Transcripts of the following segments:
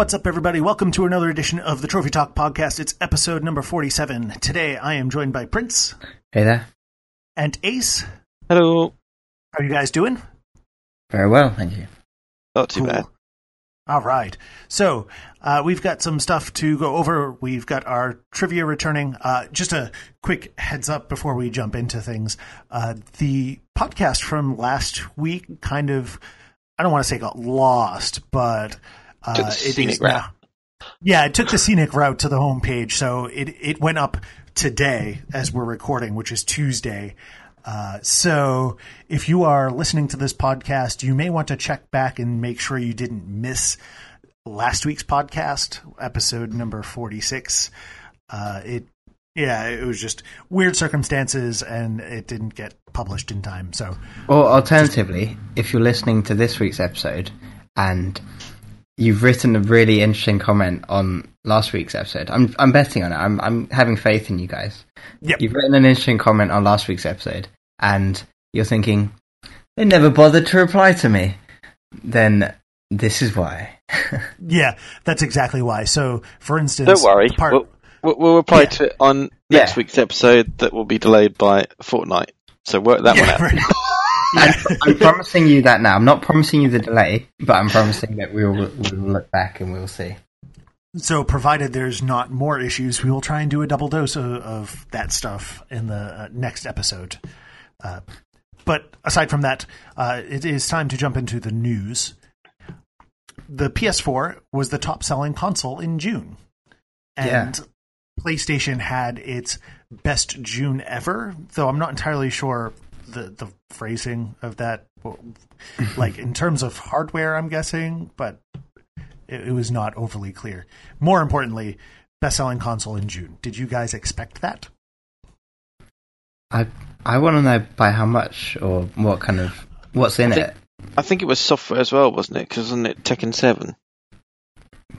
What's up, everybody? Welcome to another edition of the Trophy Talk podcast. It's episode number 47. Today I am joined by Prince Hey there. and Ace. Hello. How are you guys doing? Very well, thank you. Not too bad. All right. So uh, we've got some stuff to go over. We've got our trivia returning. Uh, just a quick heads up before we jump into things. Uh, the podcast from last week kind of, I don't want to say got lost, but Took the it scenic is route. now- yeah, it took the scenic route to the homepage, so it it went up today as we're recording, which is Tuesday. Uh, so if you are listening to this podcast, you may want to check back and make sure you didn't miss last week's podcast, episode number forty six. Uh, it yeah, it was just weird circumstances, and it didn't get published in time. So Or alternatively, if you're listening to this week's episode and you've written a really interesting comment on last week's episode, I'm I'm betting on it. I'm I'm having faith in you guys. Yep. You've written an interesting comment on last week's episode, and you're thinking they never bothered to reply to me. Then this is why. yeah, that's exactly why. So for instance, Don't worry. part- We'll, we'll, we'll reply Yeah. to it on next Yeah. week's episode that will be delayed by a fortnight. So work that one out. right. I'm, I'm promising you that now. I'm not promising you the delay, but I'm promising that we will we'll look back and we'll see. So, provided there's not more issues, we will try and do a double dose of, of that stuff in the uh, next episode. Uh, but aside from that, uh, it is time to jump into the news. The PS4 was the top selling console in June. And PlayStation had its best June ever, though I'm not entirely sure the, the phrasing of that. Like, in terms of hardware, I'm guessing, but it, it was not overly clear. More importantly, best selling console in June. Did you guys expect that? I I want to know by how much or what kind of what's in I think- it. I think it was software as well, wasn't it? Because wasn't it Tekken 7?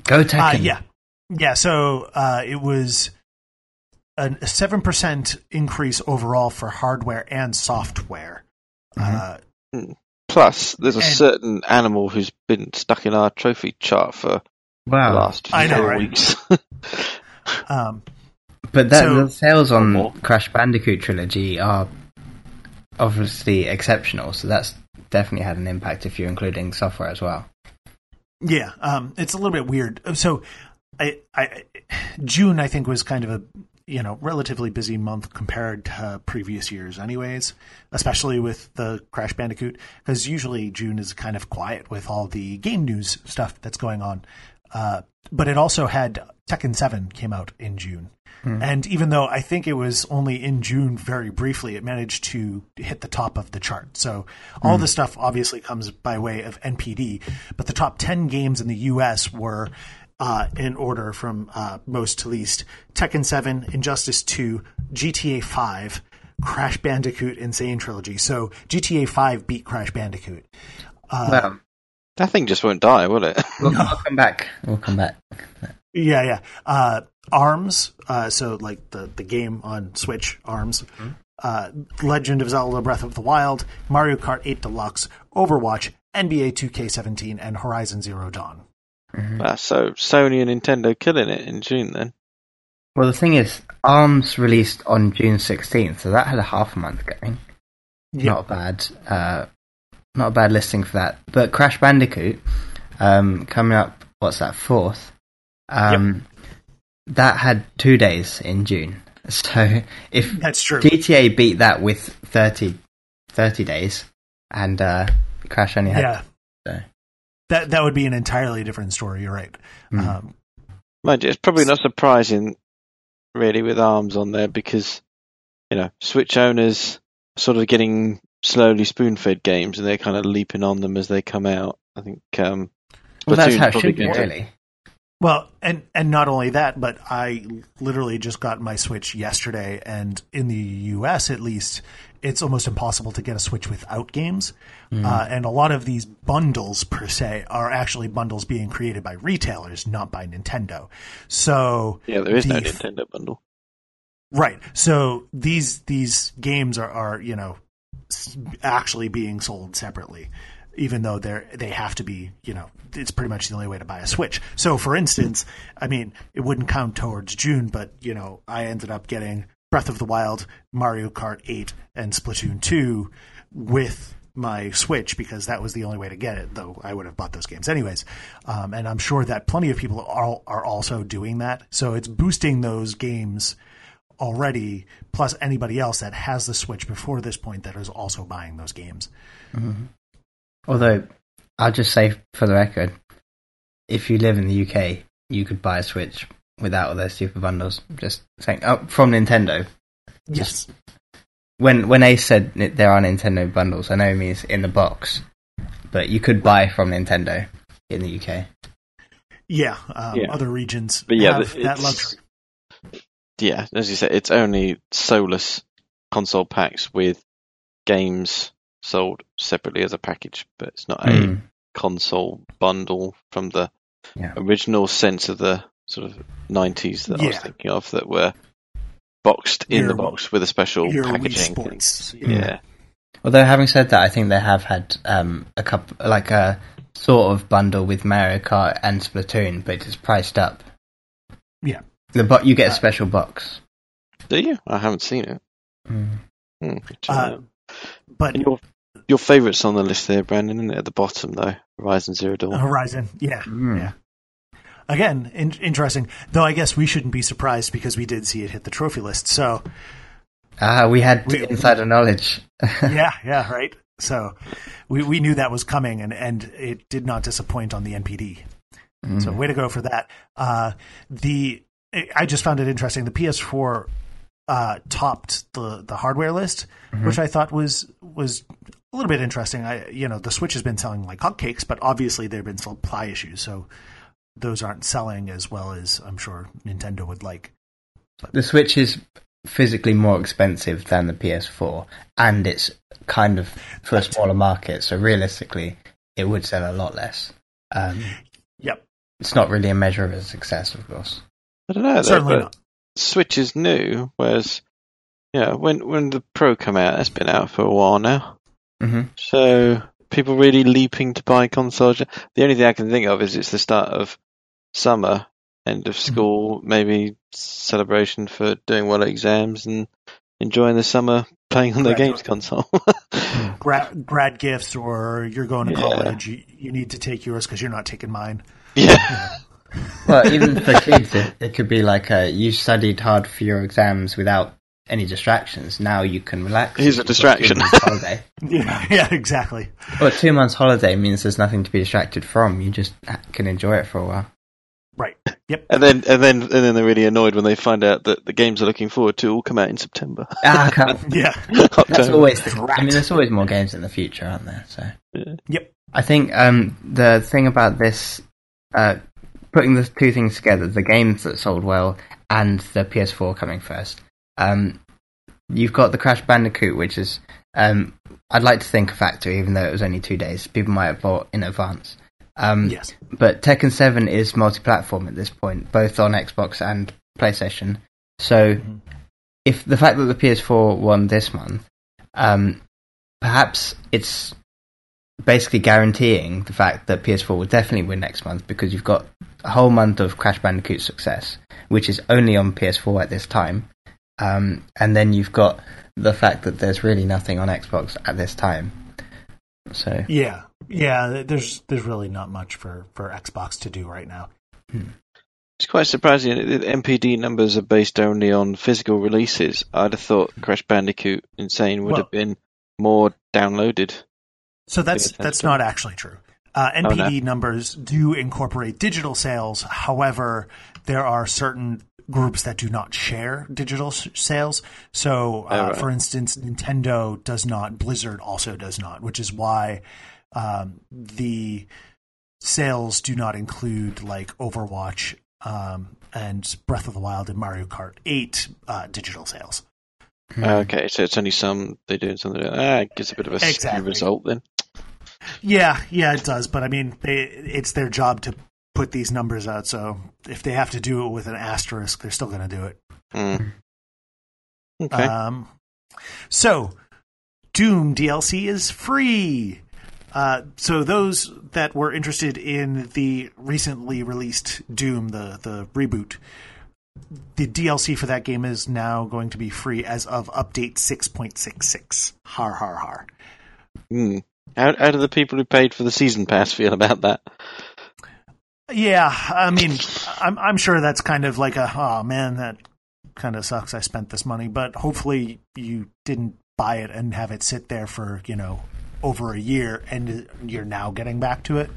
Go Uh, Tekken. yeah. Yeah, so uh, it was an- a 7% increase overall for hardware and software. Uh, Plus, there's a And- certain animal who's been stuck in our trophy chart for the Wow. last I know, right? weeks. um, But that, So- the sales on More. Crash Bandicoot trilogy are obviously exceptional, so that's definitely had an impact if you're including software as well. Yeah, um, it's a little bit weird. So, I, I, June I think was kind of a you know relatively busy month compared to previous years, anyways. Especially with the Crash Bandicoot, because usually June is kind of quiet with all the game news stuff that's going on. Uh, but it also had Tekken Seven came out in June, and even though I think it was only in June very briefly, it managed to hit the top of the chart. So all the stuff obviously comes by way of NPD, but the top 10 games in the US were uh, in order from uh, most to least Tekken 7, Injustice 2, GTA 5, Crash Bandicoot N. Sane Trilogy. So GTA 5 beat Crash Bandicoot. Uh, well, that thing just won't die, will it? we'll, we'll come back. We'll come back. Yeah, yeah. Uh, Arms, uh, so like the, the game on Switch, Arms. Uh, Legend of Zelda Breath of the Wild, Mario Kart 8 Deluxe, Overwatch, NBA 2K17, and Horizon Zero Dawn. Ah, so Sony and Nintendo killing it in June then. Well, the thing is, ARMS released on June 16th, so that had a half a month going. Yeah. Not a bad, uh, not a bad listing for that. But Crash Bandicoot, um, coming up, what's that, fourth? Um, That had two days in June. So if That's true. GTA beat that with 30, 30 days, and uh, Crash only had. Yeah. So. That, that would be an entirely different story. You're right. Mm. Um, Mind you, it's probably not surprising, really, with ARMS on there because, you know, Switch owners sort of getting slowly spoon-fed games and they're kind of leaping on them as they come out. I think. Um, Well, that's how it should be, really. Well, and and not only that, but I literally just got my Switch yesterday, and in the U.S. at least, it's almost impossible to get a Switch without games. Uh, and a lot of these bundles per se are actually bundles being created by retailers, not by Nintendo. So Yeah, there is no the- Nintendo bundle. Right. So these these games are, are you know actually being sold separately. even though they're they have to be, you know, it's pretty much the only way to buy a Switch. So, for instance, I mean, it wouldn't count towards June, but you know, I ended up getting Breath of the Wild, Mario Kart 8, and Splatoon 2 with my Switch because that was the only way to get it. Though I would have bought those games anyways, um, and I'm sure that plenty of people are are also doing that. So it's boosting those games already, plus anybody else that has the Switch before this point that is also buying those games. Mm-hmm. Although, I'll just say for the record, if you live in the UK, you could buy a Switch without all those super bundles. Just saying, oh, from Nintendo. Yes. When when Ace said there are Nintendo bundles, I know it means in the box, but you could buy from Nintendo in the UK. Yeah, um, yeah. other regions but yeah, have that luxury. Yeah, as you said, it's only soulless console packs with games sold separately as a package, but it's not a mm. console bundle from the yeah. original sense of the sort of 90s that yeah. I was thinking of that were boxed in your, the box with a special packaging. Yeah. yeah. Although having said that, I think they have had um, a couple, like a sort of bundle with Mario Kart and Splatoon, but it's priced up. Yeah. The bo- you get a uh, special box. Do you? I haven't seen it. Mm. Hmm, uh, but and your your favourites on the list there, Brandon, isn't it? At the bottom though, Horizon Zero Dawn. Horizon, yeah, mm. yeah. Again, in- interesting. Though I guess we shouldn't be surprised because we did see it hit the trophy list. So, ah, uh, we had we, insider knowledge. yeah, yeah, right. So, we we knew that was coming, and and it did not disappoint on the NPD. Mm. So, way to go for that. Uh, the I just found it interesting. The PS4 uh, topped the the hardware list, mm-hmm. which I thought was was a little bit interesting. I you know the Switch has been selling like hotcakes, but obviously there have been supply issues, so those aren't selling as well as I'm sure Nintendo would like. But. The Switch is physically more expensive than the PS4, and it's kind of for a smaller market. So realistically, it would sell a lot less. Um, yep, it's not really a measure of a success, of course. I don't know. Certainly not. Switch is new, whereas yeah, when when the Pro come out, it's been out for a while now. Mm-hmm. So people really leaping to buy consoles. The only thing I can think of is it's the start of summer, end of mm-hmm. school, mm-hmm. maybe celebration for doing well at exams and enjoying the summer playing on their games console. grad, grad gifts, or you're going to yeah. college, you, you, need to take yours because you're not taking mine. Yeah. well, even for kids, it, it could be like uh, you studied hard for your exams without any distractions. Now you can relax. He's a distraction. holiday. yeah, yeah, exactly. Well, two months holiday means there's nothing to be distracted from. You just can enjoy it for a while. Right. Yep. And then and then and then they're really annoyed when they find out that the games they're looking forward to all come out in September. Ah, yeah. That's always. The, I mean, there's always more games in the future, aren't there? So. Yeah. Yep. I think um, the thing about this, uh, putting the two things together, the games that sold well and the PS4 coming first. Um, you've got the Crash Bandicoot, which is um, I'd like to think a factor, even though it was only two days. People might have bought in advance. Um, yes. But Tekken 7 is multi-platform at this point, both on Xbox and PlayStation. So, mm-hmm. if the fact that the PS4 won this month, um, perhaps it's basically guaranteeing the fact that PS4 will definitely win next month because you've got a whole month of Crash Bandicoot success, which is only on PS4 at this time. Um, and then you've got the fact that there's really nothing on Xbox at this time. So yeah, yeah, there's there's really not much for for Xbox to do right now. Hmm. It's quite surprising. The NPD numbers are based only on physical releases. I'd have thought Crash Bandicoot N. Sane would well, have been more downloaded. So that's that's not actually true. Uh, NPD oh, no. numbers do incorporate digital sales. However, there are certain groups that do not share digital s- sales. So, uh, oh, right. for instance, Nintendo does not, Blizzard also does not, which is why um, the sales do not include like Overwatch um, and Breath of the Wild and Mario Kart 8 uh, digital sales. Hmm. Okay, so it's only some they do something. Ah, it gives a bit of a exactly. result then. Yeah, yeah, it does. But I mean, they, it's their job to put these numbers out. So if they have to do it with an asterisk, they're still going to do it. Mm. Okay. Um, so Doom DLC is free. Uh, so those that were interested in the recently released Doom, the the reboot, the DLC for that game is now going to be free as of update six point six six. Har har har. Hmm. How, how do the people who paid for the season pass feel about that? Yeah, I mean, I'm I'm sure that's kind of like a oh man, that kind of sucks. I spent this money, but hopefully you didn't buy it and have it sit there for you know over a year, and you're now getting back to it.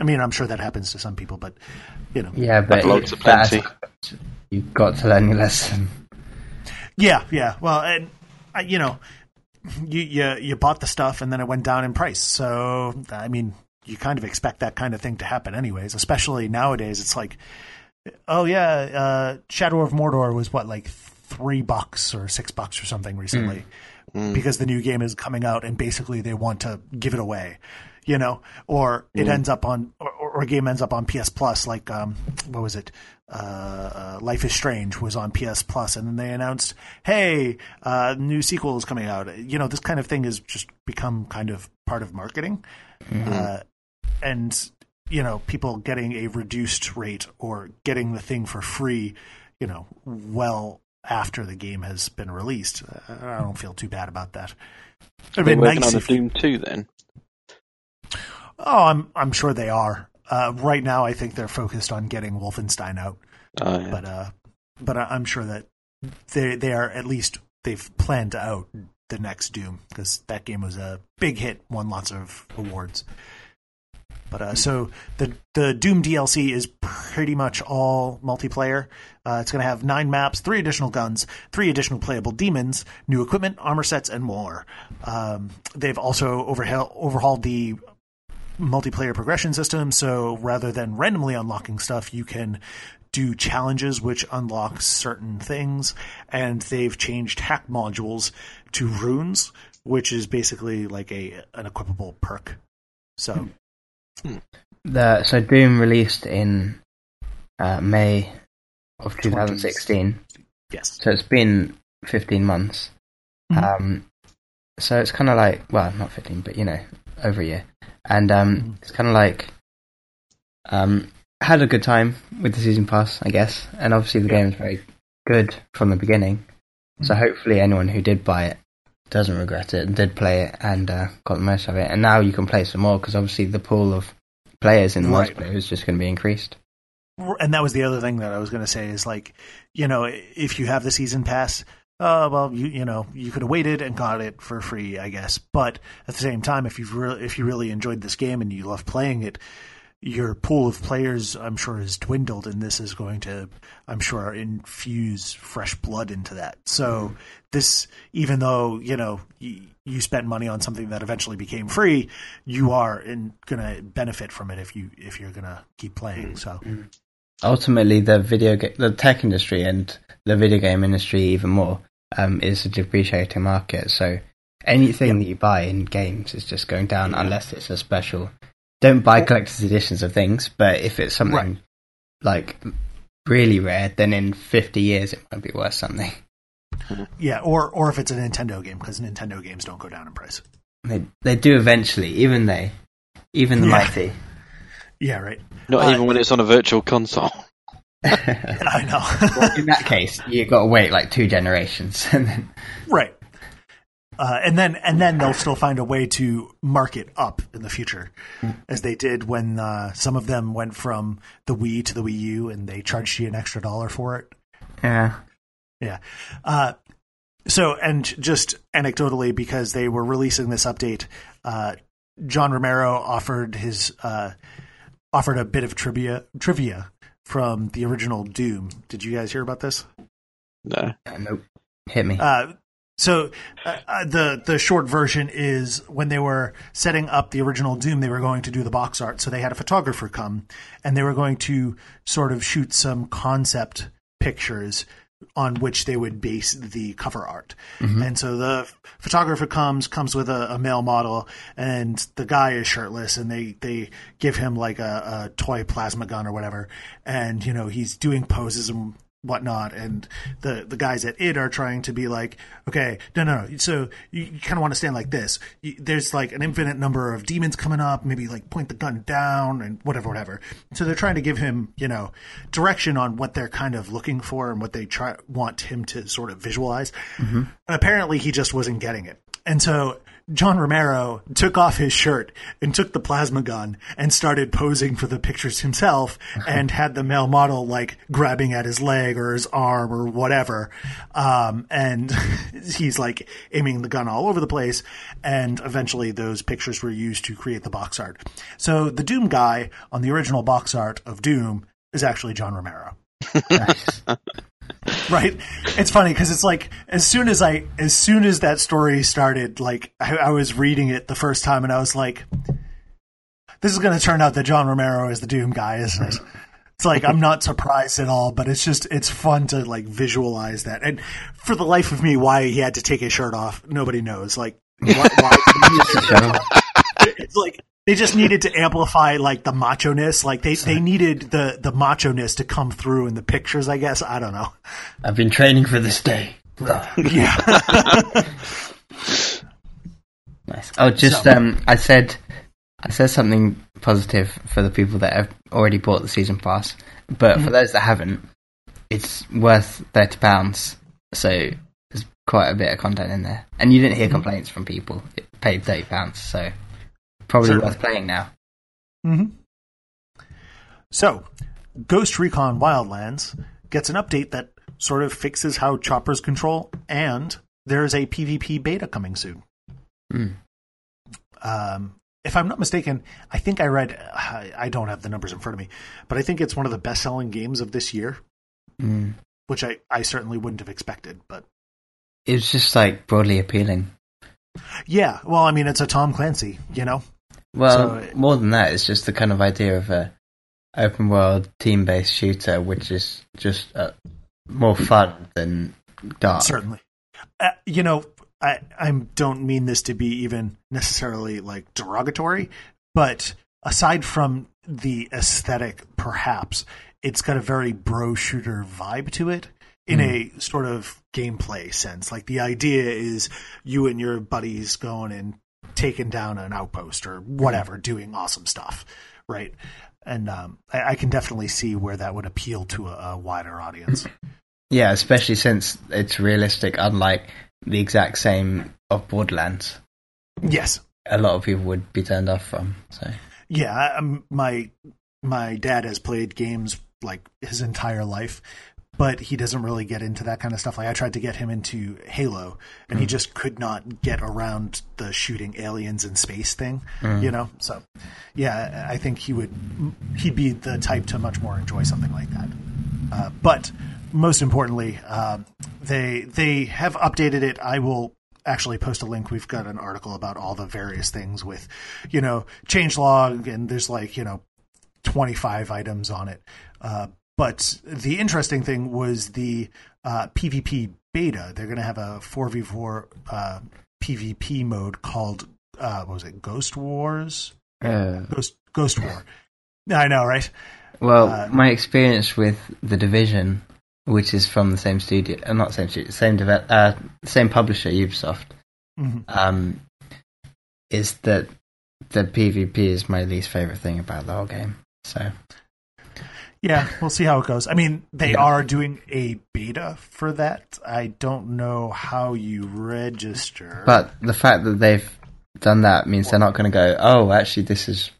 I mean, I'm sure that happens to some people, but you know, Yeah, but Loads it- of plenty. that's- you've got to learn your lesson. yeah, yeah. Well, and I, you know, you you you bought the stuff, and then it went down in price. So I mean, you kind of expect that kind of thing to happen, anyways. Especially nowadays, it's like, oh yeah, uh, Shadow of Mordor was what like three bucks or six bucks or something recently. because the new game is coming out and basically they want to give it away, you know, or it ends up on, or, or a game ends up on PS Plus, like, um, what was it? Uh, uh, Life is Strange was on PS Plus, and then they announced, "Hey, uh, new sequel is coming out." You know, this kind of thing has just become kind of part of marketing, uh, and you know, people getting a reduced rate or getting the thing for free, you know, well after the game has been released. Uh, I don't feel too bad about that. It'd They're be nice on a if, Doom 2 then. Oh, I'm I'm sure they are. Uh, right now, I think they're focused on getting Wolfenstein out, Oh, yeah. but uh, but I- I'm sure that they they are at least they've planned out the next Doom because that game was a big hit, won lots of awards. But uh, so the the Doom DLC is pretty much all multiplayer. Uh, it's going to have nine maps, three additional guns, three additional playable demons, new equipment, armor sets, and more. Um, they've also overhaul, overhauled the multiplayer progression system. So rather than randomly unlocking stuff, you can do challenges which unlock certain things. And they've changed hack modules to runes, which is basically like a an equipable perk. So The so Doom released in uh, May of 2016, yes, so it's been 15 months. Mhm. Um, so it's kind of like well, not 15, but you know, over a year, and um, Mhm. it's kind of like um, had a good time with the season pass, I guess, and obviously the Yeah. game is very good from the beginning. So Mhm. hopefully anyone who did buy it doesn't regret it and did play it and uh, got the most of it. And now you can play some more because obviously the pool of players in the Right. multiplayer is just going to be increased. and that was the other thing that I was going to say is like, you know, if you have the season pass, uh, well, you you know, you could have waited and got it for free, I guess. But at the same time, if you re- if you really enjoyed this game and you love playing it, your pool of players, I'm sure, has dwindled, and this is going to, I'm sure, infuse fresh blood into that. So mm-hmm. this, even though you know you, you spent money on something that eventually became free, you are in, gonna benefit from it if you if you're gonna keep playing. Mm-hmm. So. Mm-hmm. Ultimately, the video ga- the tech industry and the video game industry even more um, is a depreciating market. So anything that you buy in games is just going down unless it's a special. Don't buy collector's editions of things, but if it's something Right. like really rare, then in 50 years it might be worth something. Yeah, or or if it's a Nintendo game, because Nintendo games don't go down in price. They they do eventually, even they, even the Yeah. mighty. Yeah, right. Not Uh, even when it's on a virtual console. I know. In that case, you got to wait like two generations, and then right. Uh, and then and then they'll still find a way to mark it up in the future, as they did when uh, some of them went from the Wii to the Wii U, and they charged you an extra dollar for it. yeah, Yeah. Uh, so, and just anecdotally, because they were releasing this update, uh, John Romero offered his uh, offered a bit of trivia trivia from the original Doom. Did you guys hear about this? No. Uh, nope, hit me. Uh, so uh, uh, the the short version is when they were setting up the original Doom, they were going to do the box art. So they had a photographer come, and they were going to sort of shoot some concept pictures on which they would base the cover art. Mm-hmm. And so the photographer comes comes with a, a male model, and the guy is shirtless, and they they give him like a, a toy plasma gun or whatever, and you know he's doing poses and whatnot, and the the guys at it are trying to be like, okay, no, no, no. So you, you kind of want to stand like this. You, there's like an infinite number of demons coming up. Maybe like point the gun down and whatever, whatever. So they're trying to give him, you know, direction on what they're kind of looking for and what they try want him to sort of visualize. Mm-hmm. And apparently, he just wasn't getting it. And so John Romero took off his shirt and took the plasma gun and started posing for the pictures himself and had the male model like grabbing at his leg or his arm or whatever. Um, and he's like aiming the gun all over the place. And eventually those pictures were used to create the box art. So the Doom guy on the original box art of Doom is actually John Romero right? It's funny because it's like as soon as i as soon as that story started like I, I was reading it the first time and i was like this is going to turn out that john romero is the doom guy isn't it? It's like i'm not surprised at all but it's just it's fun to like visualize that. And for the life of me why he had to take his shirt off nobody knows. Like why, why it's like they just needed to amplify like the macho ness. Like they, they needed the the macho ness to come through in the pictures. I guess I don't know. I've been training for this day. Yeah, Nice. Oh, just So- um, I said, I said something positive for the people that have already bought the season pass, but for those that haven't, it's worth thirty pounds. So there's quite a bit of content in there, and you didn't hear complaints from people It paid thirty pounds. So probably Certainly. worth playing now. hmm So, Ghost Recon Wildlands gets an update that sort of fixes how choppers control, and there's a PvP beta coming soon. Hmm. Um, if I'm not mistaken, I think I read. I I don't have the numbers in front of me, but I think it's one of the best-selling games of this year, Mm. which I, I certainly wouldn't have expected. But It was just like broadly appealing. yeah, well, I mean, it's a Tom Clancy, you know. Well, So- more than that, it's just the kind of idea of a open world team based shooter, which is just uh, more fun than dark. Certainly. Uh, you know, I I don't mean this to be even necessarily like derogatory, but aside from the aesthetic, perhaps it's got a very bro shooter vibe to it in a sort of gameplay sense. Like the idea is you and your buddies going and taking down an outpost or whatever, doing awesome stuff, right? And um, I, I can definitely see where that would appeal to a, a wider audience. Yeah, especially since it's realistic, unlike the exact same of Borderlands. yes, A lot of people would be turned off from. So Yeah, I- um, my my dad has played games like his entire life, but he doesn't really get into that kind of stuff. Like I tried to get him into Halo, and he just could not get around the shooting aliens in space thing. You know, so yeah, I think he would he'd be the type to much more enjoy something like that. Uh, but most importantly, um, they they have updated it. I will actually post a link. We've got an article about all the various things with, you know, changelog, and there's like you know, 25 items on it. Uh, but the interesting thing was the uh, PvP beta. They're going to have a 4v4 uh, PvP mode called uh, what was it? Ghost Wars. uh, Ghost Ghost War. I know, right? Well, Uh, my experience with the division, which is from the same studio, uh, not same studio, same develop, uh, same publisher, Ubisoft, Mhm. um, is that the PvP is my least favorite thing about the whole game. So Yeah, we'll see how it goes. I mean, they Yeah. are doing a beta for that. I don't know how you register. But the fact that they've done that means they're not going to go, oh, actually, this is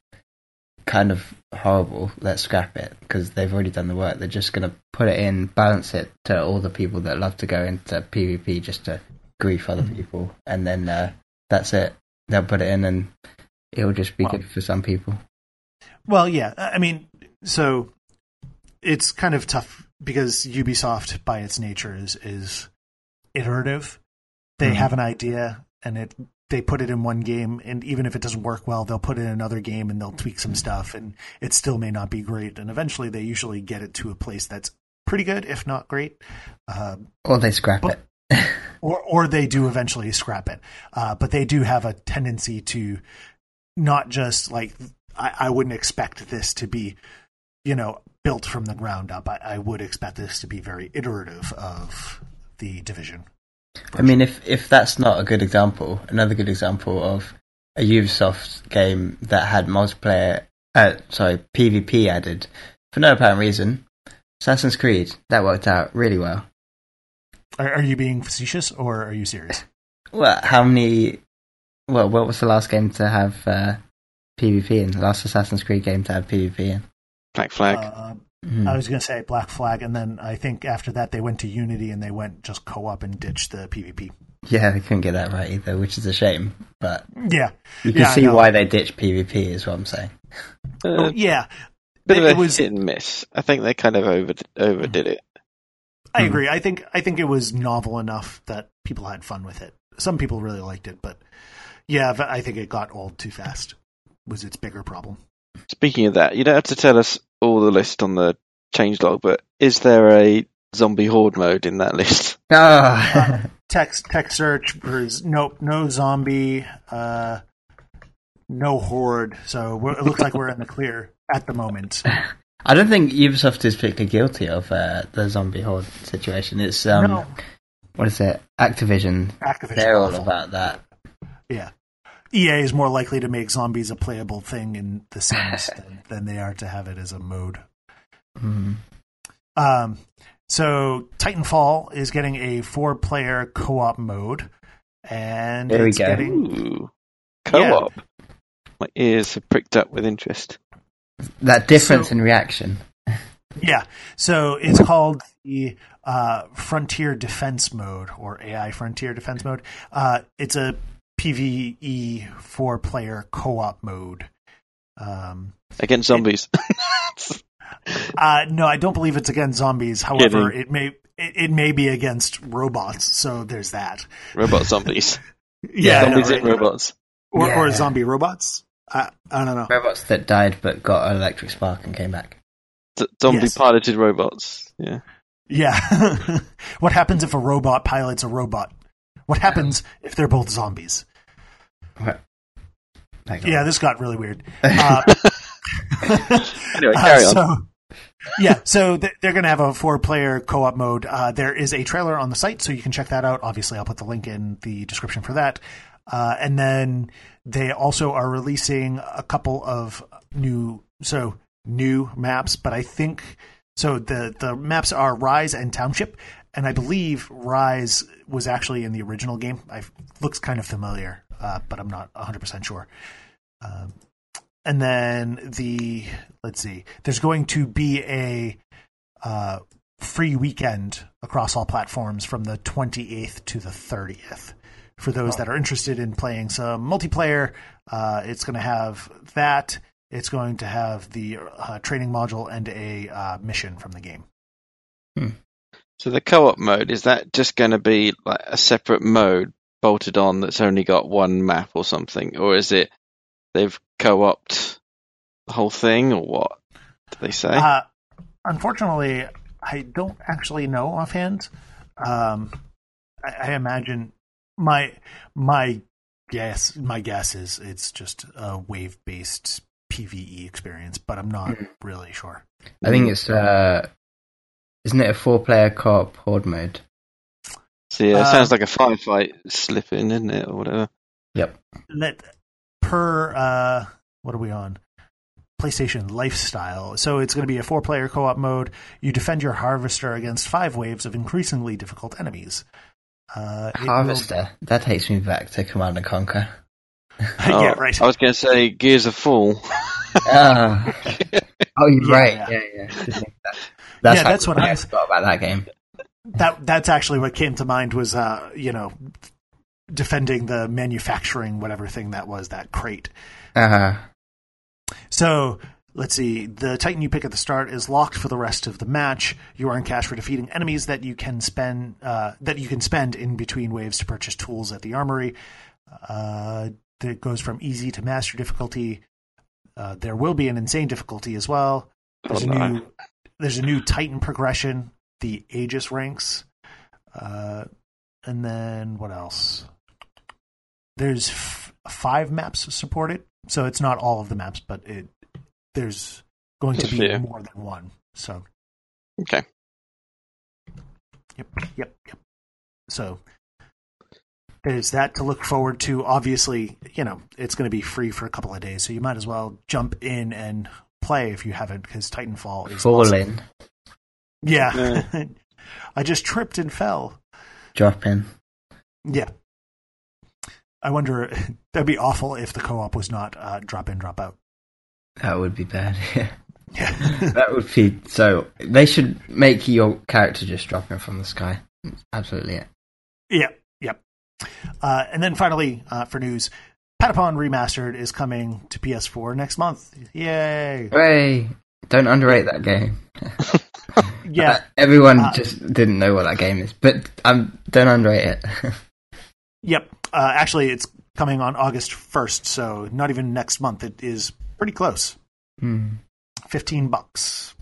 kind of horrible. Let's scrap it because they've already done the work. They're just going to put it in, balance it to all the people that love to go into PvP just to grief other people, and then uh, that's it. They'll put it in, and it'll just be Well- good for some people. Well, yeah. I mean, so it's kind of tough because Ubisoft, by its nature, is is iterative. They Mhm. have an idea and it they put it in one game, and even if it doesn't work well, they'll put it in another game and they'll tweak some stuff, and it still may not be great. And eventually, they usually get it to a place that's pretty good, if not great. Uh, Or they scrap But- it. or or they do eventually scrap it. Uh, but they do have a tendency to not just like I, I wouldn't expect this to be you know, built from the ground up. I, I would expect this to be very iterative of the division. I mean, if if that's not a good example, another good example of a Ubisoft game that had multiplayer, uh, sorry, PvP added for no apparent reason, Assassin's Creed that worked out really well. Are, are you being facetious or are you serious? Well, how many? Well, what was the last game to have uh, PvP in? The last Assassin's Creed game to have PvP in? Black Flag. Uh, Mhm. I was going to say Black Flag, and then I think after that they went to Unity and they went just co-op and ditched the PvP. Yeah, they couldn't get that right either, which is a shame. But Yeah, you can Yeah, see why they ditched PvP, is what I'm saying. Uh, Oh, yeah. bit of it a was- hit and miss. I think they kind of over overdid it. I Hmm. agree. I think I think it was novel enough that people had fun with it. Some people really liked it, but yeah, I think it got old too fast. Was its bigger problem? Speaking of that, you don't have to tell us all the list on the changelog, but is there a zombie horde mode in that list? Ah, Text text search is nope, no zombie, uh, no horde. So we're, it looks like we're in the clear at the moment. I don't think Ubisoft is particularly guilty of uh, the zombie horde situation. It's um, no, what is it? Activision. Activision. They're all about that. Yeah. EA is more likely to make zombies a playable thing in The Sims than, than they are to have it as a mode. Mm. Um, so Titanfall is getting a four-player co-op mode, and There we it's go. getting Ooh, co-op. My ears have pricked up with interest. That difference So- in reaction. yeah. So it's called the uh, Frontier Defense Mode or AI Frontier Defense Mode. Uh, it's a PVE four-player co-op mode. Um, Against zombies. Uh, no, I don't believe it's against zombies. However, Kidding. it may it, it may be against robots. So there's that. Robot zombies. Yeah, I know, zombies right? and robots. or, or zombie robots. I, I don't know. Robots that died but got an electric spark and came back. Z- zombie Yes. piloted robots. Yeah. Yeah. what happens if a robot pilots a robot? What happens if they're both zombies? Right. Hang on. Yeah, this got really weird. Uh, Anyway, Uh, carry on. so, yeah, so th- they're going to have a four-player co-op mode. Uh, there is a trailer on the site, so you can check that out. Obviously, I'll put the link in the description for that. Uh, and then they also are releasing a couple of new, so new maps. But I think so. The the maps are Rise and Township, and I believe Rise was actually in the original game. I looks kind of familiar, uh, but I'm not 100 percent sure. Um, and then the let's see there's going to be a uh, free weekend across all platforms from the 28th to the 30th for those that are interested in playing some multiplayer uh, it's going to have that. It's going to have the uh, training module and a uh, mission from the game. So the co-op mode is that just going to be like a separate mode bolted on that's only got one map or something, or is it they've co-opted the whole thing, or what? Do they say? Uh, unfortunately, I don't actually know offhand. Um, I, I imagine my my guess my guess is it's just a wave based PVE experience, but I'm not really sure. I think it's uh, isn't it a four-player co-op horde mode? So yeah, it uh, sounds like a firefight slipping, isn't it, or whatever? Yep. That per uh, what are we on? PlayStation Lifestyle. So it's going to be a four player co op mode. You defend your harvester against five waves of increasingly difficult enemies. Uh, it will- Harvester. That takes me back to Command and Conquer. yeah, Oh, right. I was going to say Gears of Fall. Ah. oh, you're Yeah, right. yeah. Yeah, yeah. Didn't think that. That's, Yeah, that's what I I was- forgot about that game. That that's actually what came to mind was uh you know defending the manufacturing whatever thing that was that crate. Uh-huh. so let's see. The titan you pick at the start is locked for the rest of the match. You earn cash for defeating enemies that you can spend uh, that you can spend in between waves to purchase tools at the armory. Uh, that goes from easy to master difficulty. Uh, there will be an insane difficulty as well. There's Oh, a no. new there's a new Titan progression, the Aegis ranks, uh, and then what else? There's f- five maps supported, so it's not all of the maps, but it there's going to be fair. more than one. So Okay. Yep, yep, yep. So there's that to look forward to. Obviously, you know, it's going to be free for a couple of days, so you might as well jump in and play if you haven't, because Titanfall is Fall awesome. in, Yeah. I just tripped and fell. drop in. Yeah. I wonder, that'd be awful if the co op was not uh, drop in, drop out. That would be bad. Yeah. Yeah. that would be so. They should make your character just drop in from the sky. Absolutely it. Yep, yep. Uh, and then finally, uh, for news, Patapon Remastered is coming to PS4 next month. Yay! Hooray! Don't underrate that game. Yeah, Uh, everyone Uh, just didn't know what that game is, but um, don't underrate it. yep. Uh, actually, it's coming on August 1st, so not even next month. It is pretty close. Hmm. 15 bucks.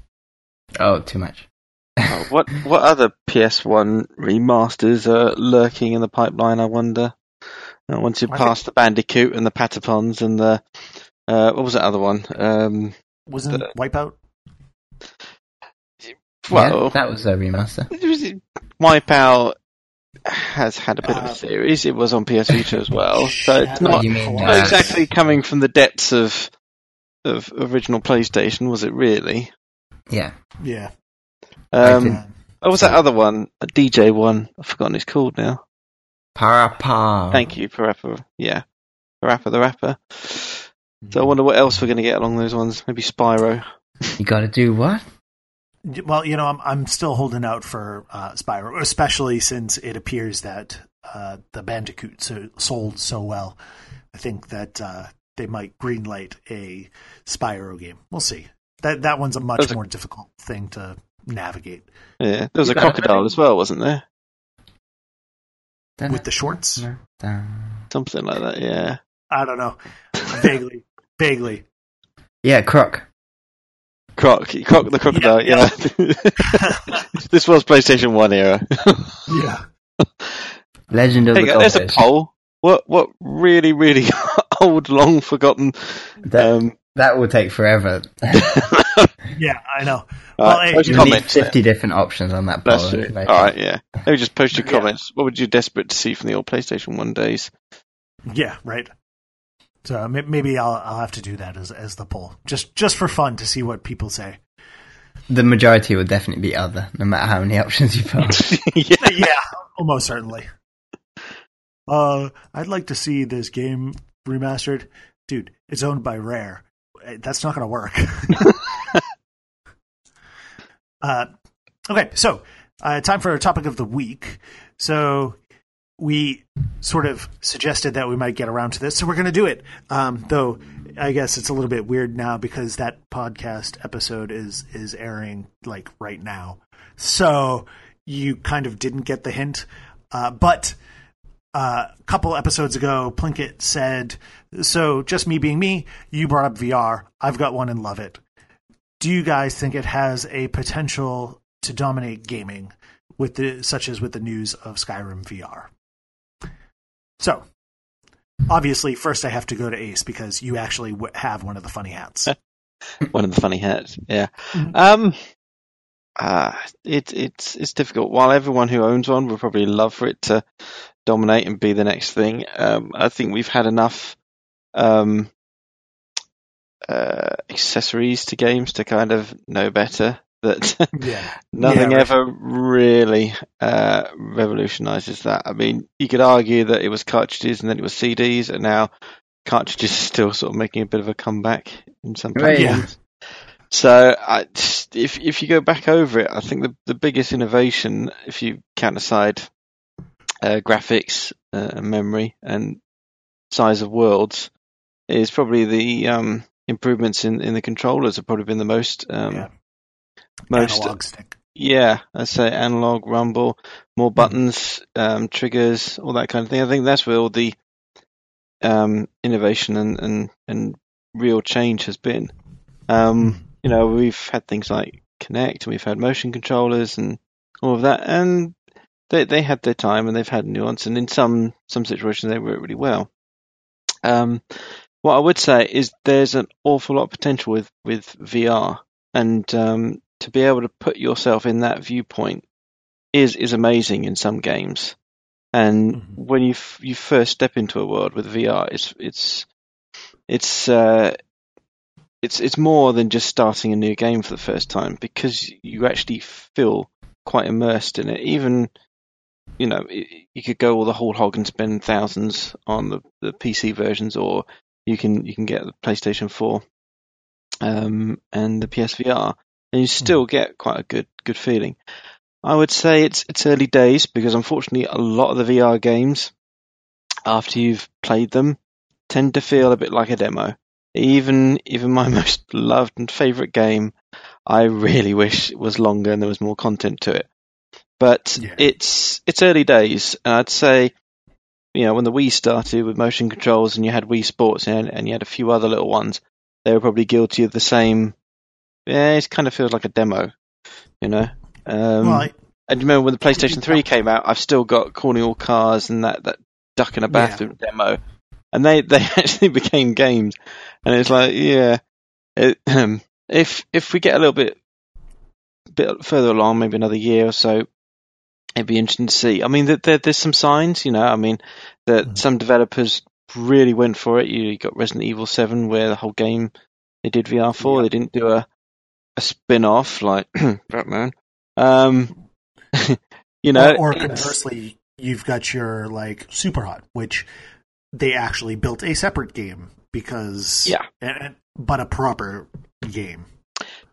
Oh, too much. Oh, what what other PS1 remasters are lurking in the pipeline? I wonder. Uh, once you I pass the Bandicoot and the Patapons and the uh, what was that other one? Um, Wasn't The- Wipeout? Well, yeah, that was a remaster. it was- Wipeout has had a bit of Uh, a series. It was on PS Vita as well, so it's Shadow not mean, not uh, exactly coming from the depths of of original PlayStation, was it? Really? Yeah, Yeah. Um, think- what was that other one? A DJ one. I've forgotten it's called now. Parappa. Thank you, Parappa. Yeah, Parappa the Rapper. So I wonder what else we're going to get along those ones. Maybe Spyro. You got to do what? Well, you know, I'm I'm still holding out for uh, Spyro, especially since it appears that uh, the Bandicoot so, sold so well. I think that uh, they might greenlight a Spyro game. We'll see. That that one's a much Those are- more difficult thing to navigate Yeah, there was a crocodile as well, wasn't there? with the shorts. Something like that. Yeah. I don't know, vaguely, vaguely. Yeah, Croc. Croc, Croc the crocodile. Yeah, Yeah. this was PlayStation One era. Yeah. Legend of Hey, the there's a Gobbos. poll. What what really really old, long forgotten? That, Um, that will take forever. Yeah, I know. Well, right, hey, You your need comments. 50 different options on that poll. That's true. All right, yeah. Maybe just post your Yeah. comments. What would you desperate to see from the old PlayStation One days? Yeah, right. So maybe I'll I'll have to do that as as the poll, just just for fun to see what people say. The majority will definitely be other, no matter how many options you put. yeah. yeah, almost certainly. Uh, I'd like to see this game remastered, dude. It's owned by Rare. Uh, That's not going to work. uh, okay, so uh, time for our topic of the week. So we sort of suggested that we might get around to this, so we're going to do it. Um, though I guess it's a little bit weird now because that podcast episode is is airing like right now, so you kind of didn't get the hint. Uh, but uh, a couple episodes ago, Plinkett said, "So just me being me, you brought up VR. I've got one and love it. Do you guys think it has a potential to dominate gaming, with the such as with the news of Skyrim VR?" So, obviously, first I have to go to Ace because you actually w- have one of the funny hats. One of the funny hats. Yeah. Mhm. Um. Uh, it, it's it's difficult. While everyone who owns one would probably love for it to dominate and be the next thing, um, I think we've had enough um, uh, accessories to games to kind of know better that yeah, nothing Yeah, right. ever really uh, revolutionizes that. I mean, you could argue that it was cartridges and then it was CDs, and now cartridges are still sort of making a bit of a comeback in some Right. platforms. So, I, if if you go back over it, I think the the biggest innovation, if you count aside uh, graphics, uh, memory, and size of worlds, is probably the um, improvements in, in the controllers have probably been the most um, Yeah. Most analog stick. yeah, I say analog, rumble, more buttons, um, triggers, all that kind of thing. I think that's where all the um, innovation and, and, and real change has been. Um, you know, we've had things like Kinect, and we've had motion controllers, and all of that, and they they had their time, and they've had nuance, and in some some situations they work really well. Um, what I would say is there's an awful lot of potential with with VR. and um, to be able to put yourself in that viewpoint is is amazing in some games. And Mhm. when you f- you first step into a world with VR, it's it's it's uh, it's it's more than just starting a new game for the first time because you actually feel quite immersed in it. Even you know i- you could go all the whole hog and spend thousands on the, the PC versions, or you can you can get the PlayStation Four um, and the PSVR, and you hmm. still get quite a good good feeling. I would say it's it's early days because unfortunately a lot of the VR games, after you've played them, tend to feel a bit like a demo. Even even my most loved and favourite game, I really wish it was longer and there was more content to it. But Yeah. it's it's early days, and I'd say, you know, when the Wii started with motion controls and you had Wii Sports and, and you had a few other little ones, they were probably guilty of the same. Yeah, it kind of feels like a demo, you know. Um, I, and you remember when the PlayStation 3 came out, I've still got calling all cars and that, that duck in a bathroom demo. And they, they actually became games. And it's like, yeah, it, if, if we get a little bit, bit further along, maybe another year or so, it'd be interesting to see. I mean, there, there, there's some signs, you know, I mean, that Mm. some developers really went for it. You got Resident Evil 7 where the whole game they did VR for. Yeah. They didn't do a, a spin off like Batman. Um, you know, or, or conversely, you've got your like Super Hot, which they actually built a separate game because Yeah. and- but a proper game.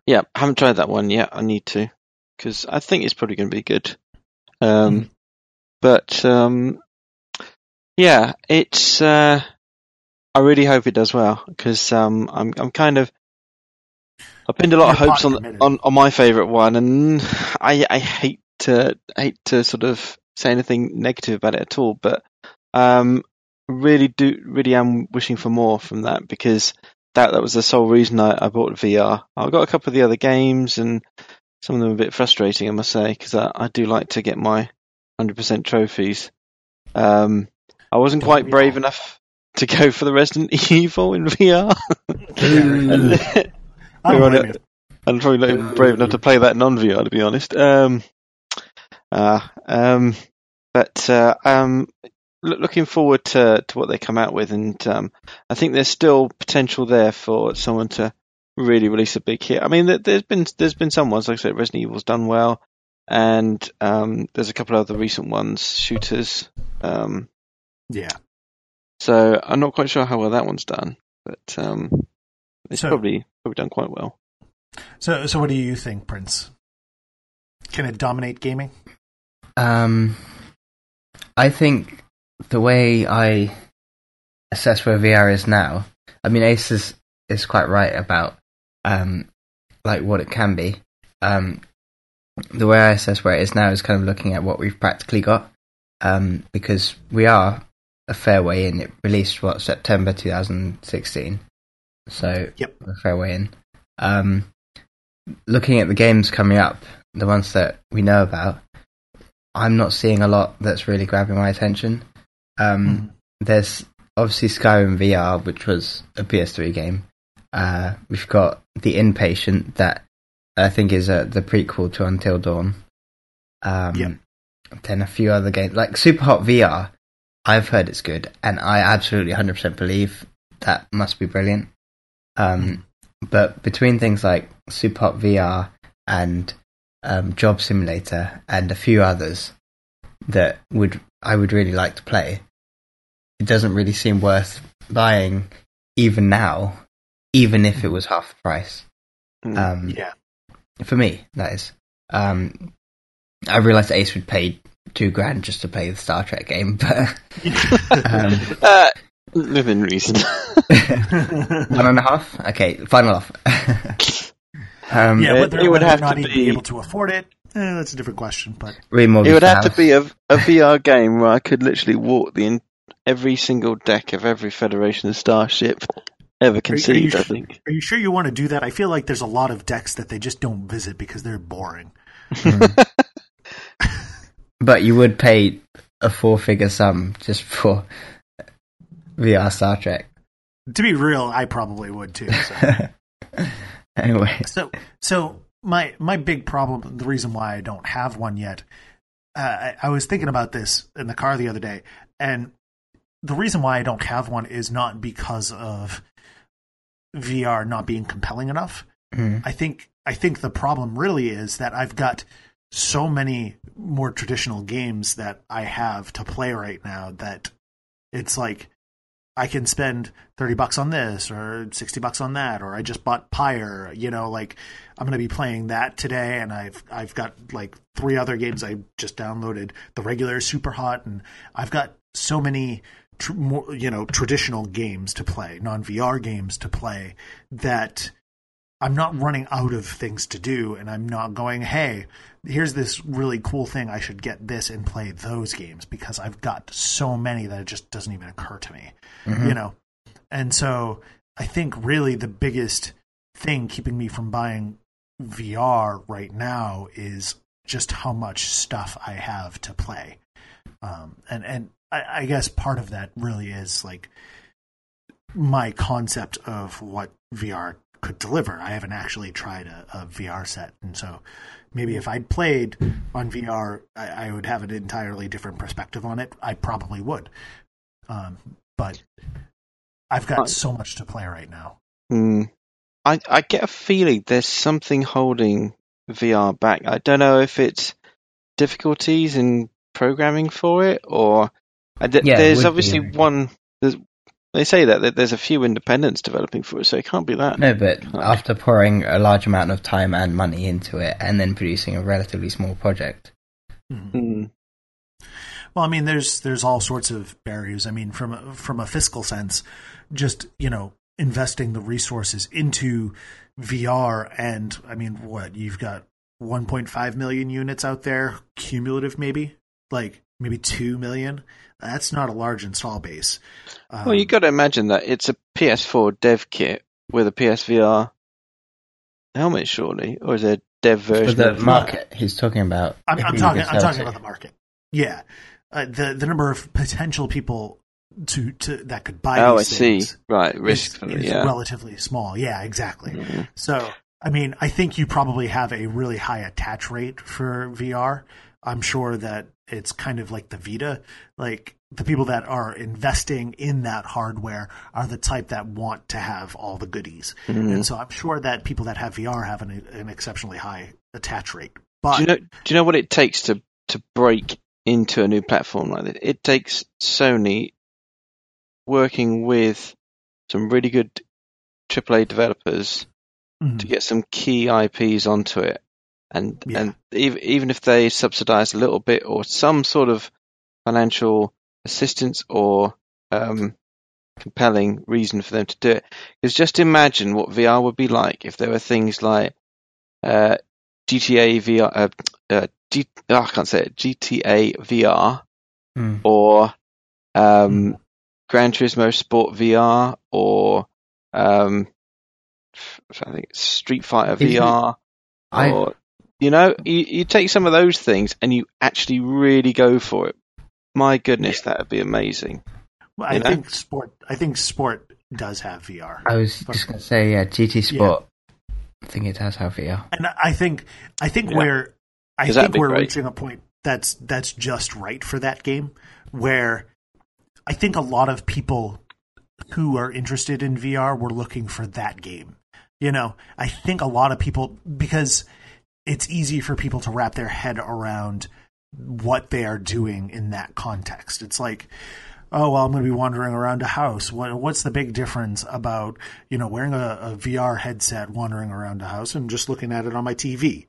yeah, I haven't tried that one yet. I need to because I think it's probably going to be good. Um, Mhm. but um, yeah, it's. Uh, I really hope it does well because um, I'm I'm kind of. I pinned a lot of hopes on, on on my favourite one, and I I hate to hate to sort of say anything negative about it at all, but um, really do really am wishing for more from that because that that was the sole reason I, I bought VR. I've got a couple of the other games, and some of them are a bit frustrating, I must say, because I, I do like to get my hundred percent trophies. Um, I wasn't Don't quite brave all? enough to go for the Resident Evil in VR. I don't You're blame on you. I'm probably not even brave enough to play that non VR, to be honest. Um, uh, um, but uh, um, loo- looking forward to, to what they come out with, and um, I think there's still potential there for someone to really release a big hit. I mean, there- there's been there's been some ones, like I said, Resident Evil's done well, and um, there's a couple of other recent ones, shooters. Um, Yeah. so I'm not quite sure how well that one's done, but um, it's So- probably probably done quite well. So so what do you think, Prince? Can it dominate gaming? Um, I think the way I assess where VR is now, I mean, Ace is, is quite right about um, like what it can be. Um, the way I assess where it is now is kind of looking at what we've practically got, um, because we are a fair way in. It released what September 2016, so Yep. a fair way in. Um, looking at the games coming up, the ones that we know about, I'm not seeing a lot that's really grabbing my attention. Um, Mhm. There's obviously Skyrim VR, which was a PS3 game. Uh, we've got The Inpatient, that I think is uh, the prequel to Until Dawn. Um, Yep. Then a few other games, like Super Hot VR. I've heard it's good, and I absolutely 100% believe that must be brilliant. Um, But between things like Super Hot VR and um, Job Simulator and a few others that would I would really like to play, it doesn't really seem worth buying even now, even if it was half the price. Mm. Um, Yeah. For me, that is. Um, I realised Ace would pay two grand just to play the Star Trek game, but um, Uh, within reason. one and a half. Okay, final off. um, yeah, it- whether, it would whether have or not to be- be able to afford it, eh, that's a different question. But remortgage it would have to be a, a VR game where I could literally walk the in, every single deck of every Federation of starship ever are you, conceived. I su- think. are you sure you want to do that? I feel like there's a lot of decks that they just don't visit because they're boring. But you would pay a four-figure sum just for VR Star Trek. To be real, I probably would too. So. Anyway, So, so my my big problem, the reason why I don't have one yet, uh, I, I was thinking about this in the car the other day, and the reason why I don't have one is not because of VR not being compelling enough. Mm. I think I think the problem really is that I've got so many more traditional games that I have to play right now that it's like I can spend 30 bucks on this or 60 bucks on that or I just bought Pyre, you know, like I'm going to be playing that today and I've I've got like three other games I just downloaded. The regular super hot and I've got so many tr- more, you know, traditional games to play, non-VR games to play that I'm not running out of things to do and I'm not going, hey, here's this really cool thing. I should get this and play those games because I've got so many that it just doesn't even occur to me, you know? And so I think really the biggest thing keeping me from buying VR right now is just how much stuff I have to play. Um, and, and I, I guess part of that really is like my concept of what VR could deliver. I haven't actually tried a, a VR set, and so maybe if I'd played on VR, I, I would have an entirely different perspective on it. I probably would, um, but I've got Right. so much to play right now. Hmm. I I get a feeling there's something holding VR back. I don't know if it's difficulties in programming for it or I d- Yeah, there's would be, obviously one. There's, they say that, that there's a few independents developing for it, so it can't be that. No, but after pouring a large amount of time and money into it, and then producing a relatively small project, Hmm. Well, I mean, there's there's all sorts of barriers. I mean, from a, from a fiscal sense, just you know, investing the resources into VR, and I mean, what you've got 1.5 million units out there, cumulative, maybe like maybe two million. That's not a large install base. Um, Well, you got to imagine that it's a PS4 dev kit with a PSVR helmet, surely, or is there a dev for version? the of market he's talking about. I'm, I'm talking. I'm talking to. about the market. Yeah, uh, the the number of potential people to to that could buy. Oh, I these see. Right, risk. is yeah. relatively small. Yeah, exactly. Mhm. So, I mean, I think you probably have a really high attach rate for VR. I'm sure that it's kind of like the Vita. Like the people that are investing in that hardware are the type that want to have all the goodies. Mhm. And so I'm sure that people that have VR have an, an exceptionally high attach rate. But Do you know? Do you know what it takes to to break into a new platform like that? It takes Sony working with some really good AAA developers Mhm. to get some key IPs onto it, and Yeah. and even even if they subsidize a little bit or some sort of financial assistance or um, compelling reason for them to do it, because just imagine what VR would be like if there were things like uh, GTA VR, uh, uh, G, oh, I can't say it, GTA VR Hmm. or um, Gran Turismo Sport VR or um, I think Street Fighter Isn't it- VR I- or you know you, you take some of those things and you actually really go for it. My goodness, that would be amazing. I you know? think sport. I think sport does have VR. I was just going to say, yeah, GT Sport. I think it has have VR. and I think I think Yeah. where I 'Cause that'd think we're great. reaching a point that's that's just right for that game, where I think a lot of people who are interested in VR were looking for that game. You know, I think a lot of people because it's easy for people to wrap their head around what they are doing in that context. It's like, oh well, I'm going to be wandering around a house. What, what's the big difference about you know wearing a, a VR headset, wandering around a house, and just looking at it on my TV?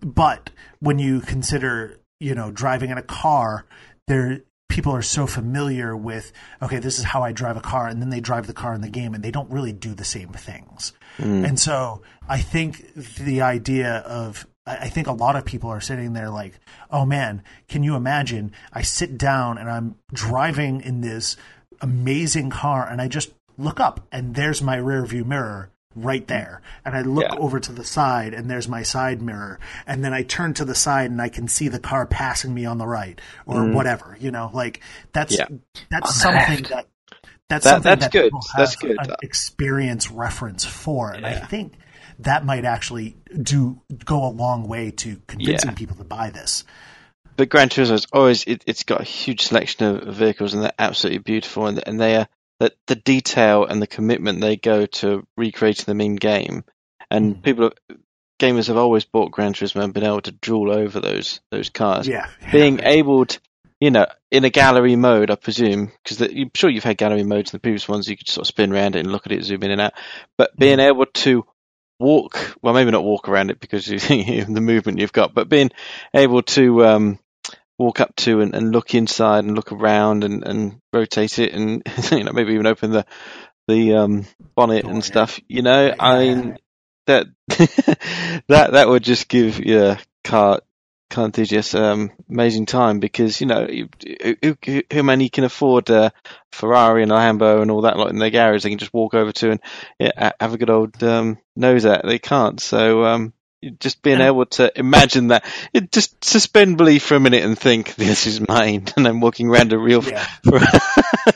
But when you consider you know driving in a car, there people are so familiar with okay, this is how I drive a car, and then they drive the car in the game, and they don't really do the same things. Hmm. And so I think the idea of I I think a lot of people are sitting there like, oh man, can you imagine? I sit down and I'm driving in this amazing car, and I just look up, and there's my rear view mirror right there. And I look Yeah. over to the side, and there's my side mirror. And then I turn to the side, and I can see the car passing me on the right, or mm. whatever. You know, like that's Yeah. that's something left. that. That's That- something that's that good. people That's have good. an experience reference for, and I think that might actually do go a long way to convincing Yeah. people to buy this. But Gran Turismo is always it, it's got a huge selection of vehicles and they're absolutely beautiful and and they are that the detail and the commitment they go to recreating them in game and Mm. people gamers have always bought Gran Turismo and been able to drool over those those cars. Yeah, Being able to you know, in a gallery mode, I presume, because I'm sure you've had gallery modes in the previous ones. You could sort of spin around it and look at it, zoom in and out. But being able to walk, well, maybe not walk around it because you the movement you've got, but being able to um, walk up to and, and look inside and look around and, and rotate it and you know maybe even open the the um, bonnet Door, yeah. and stuff. You know, I mean that that that would just give yeah car car enthusiasts um, amazing time because you know who, who, who many can afford a Ferrari and a Lambo and all that lot in their garage they can just walk over to and yeah, have a good old um, nose at. They can't. So um, just being And- able to imagine that, it just suspend belief for a minute and think this is mine, and I'm walking around a real. Yeah. For,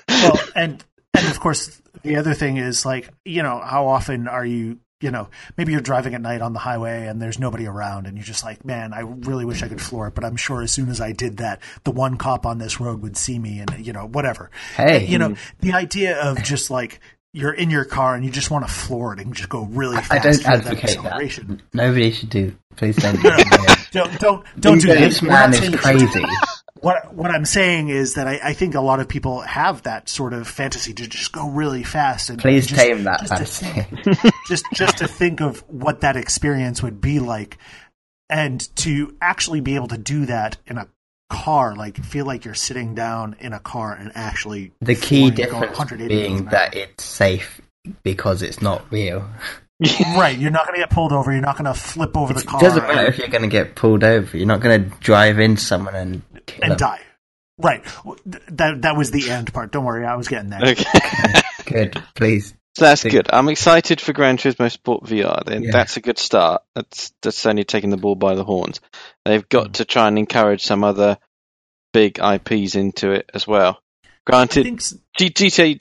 well, and and of course the other thing is like you know how often are you you know maybe you're driving at night on the highway and there's nobody around and you're just like man I really wish I could floor it but I'm sure as soon as I did that the one cop on this road would see me and you know whatever Hey. you know the idea of just like you're in your car and you just want to floor it and just go really fast I don't advocate acceleration. that. Nobody should do. Please don't. do that. Don't don't don't do. This man is crazy. what what I'm saying is that I, I think a lot of people have that sort of fantasy to just go really fast and Please just, tame that just to think- just just to think of what that experience would be like, and to actually be able to do that in a car, like feel like you're sitting down in a car and actually The key difference being that it's safe because it's not real. right, you're not going to get pulled over. You're not going to flip over the car. It car doesn't matter and- if you're going to get pulled over. You're not going to drive into someone and kill and them. die. Right, that that was the end part. Don't worry, I was getting there. okay. Good, please. So that's good. I'm excited for Gran Turismo Sport VR. Then Yeah. that's a good start. That's that's only taking the ball by the horns. They've Mm. got to try and encourage some other big IPs into it as well. Granted, think s- G- GTA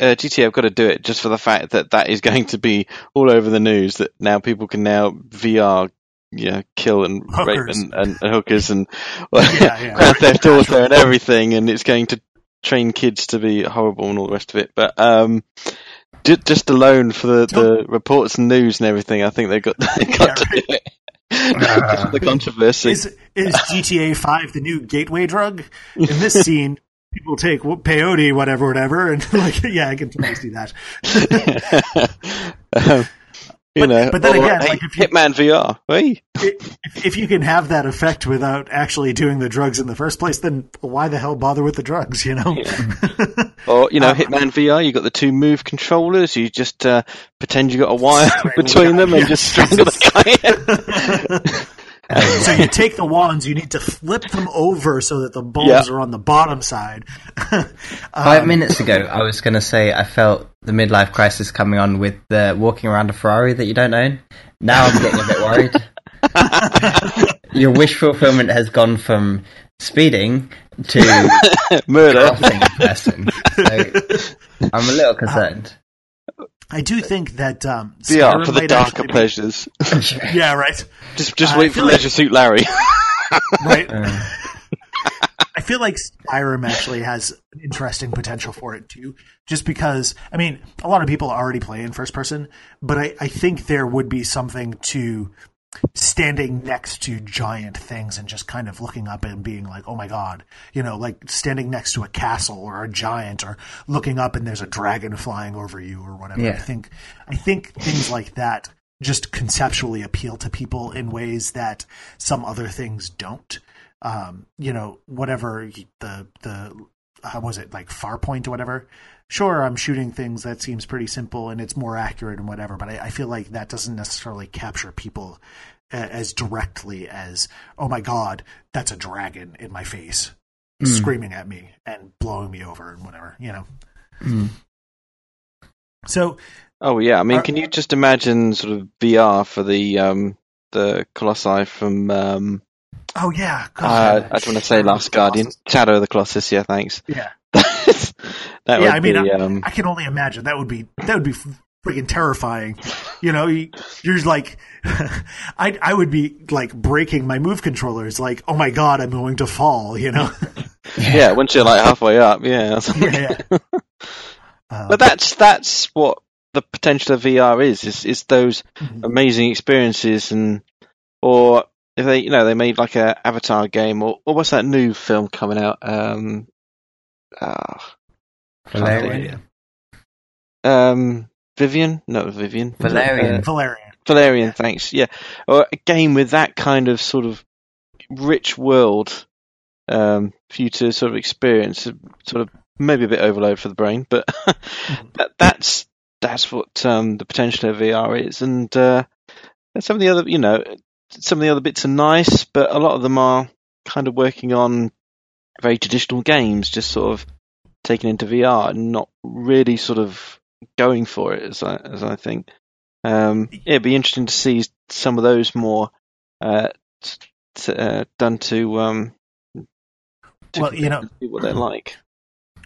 uh, GTA have got to do it just for the fact that that is going to be all over the news. That now people can now VR, you know, kill and rape Hookers. and, and, and hookers and Yeah, yeah. Grand Theft Auto and everything, and it's going to train kids to be horrible and all the rest of it. But um, ju- just alone for the, the reports and news and everything, I think they've got they got Yeah, to do it. Just for the controversy. is is GTA Five the new gateway drug? In this scene, people take peyote, whatever, whatever, and like, yeah, I can totally see that. um, you But- know, but then again, hey, like, if you- Hitman VR, hey, if, if you can have that effect without actually doing the drugs in the first place, then why the hell bother with the drugs? You know? or you know, Um, Hitman VR. You got the two move controllers. You just uh, pretend you got a wire between the them and just strangle the guy. so you take the wands, you need to flip them over so that the bulbs Yeah. are on the bottom side. Five Um, minutes ago, I was going to say I felt the midlife crisis coming on with the walking around a Ferrari that you don't own. Now I'm getting a bit worried. Your wish fulfillment has gone from speeding to Murder. a person. So I'm a little concerned. I do think that um, VR Skyrim for the darker actually be- pleasures. Yeah, right. Just just I wait for feel like- Leisure Suit Larry. Right. Uh, I feel like Skyrim actually has an interesting potential for it too, just because I mean a lot of people already play in first person, but I, I think there would be something to standing next to giant things and just kind of looking up and being like, oh my god, you know, like standing next to a castle or a giant or looking up and there's a dragon flying over you or whatever. Yeah. I think I think things like that just conceptually appeal to people in ways that some other things don't um, you know, whatever the the how was it like Farpoint or whatever. Sure, I'm shooting things that seems pretty simple and it's more accurate and whatever, but I, I feel like that doesn't necessarily capture people as directly as oh my god, that's a dragon in my face Mm. screaming at me and blowing me over and whatever, you know. mm. So Oh yeah, I mean, Are- can you just imagine sort of VR for the um the Colossi from um oh yeah, uh, I don't want to say Last Guardian, Shadow of the Colossus. Yeah, thanks. Yeah. that Yeah, would I mean, be I- um I can only imagine that would be that would be freaking terrifying. You know, you, you're like, I I would be like breaking my move controllers. Like, oh my god, I'm going to fall. You know. yeah, once you're like halfway up, yeah. yeah. yeah. Um, but that's that's what the potential of VR is is is those mhm. amazing experiences and or if they you know they made like a Avatar game or, or what's that new film coming out um uh, Valerian. um Vivian? No Vivian. Valerian. Uh, Valerian. Valerian thanks. Yeah. Or a game with that kind of sort of rich world um for you to sort of experience sort of maybe a bit overload for the brain but that, that's that's what um the potential of VR is. And uh and some of the other you know some of the other bits are nice but a lot of them are kind of working on very traditional games just sort of taken into VR and not really sort of going for it as I as I think. Um it'd be interesting to see some of those more uh, t- t- uh done to um to Well, you know- what they're like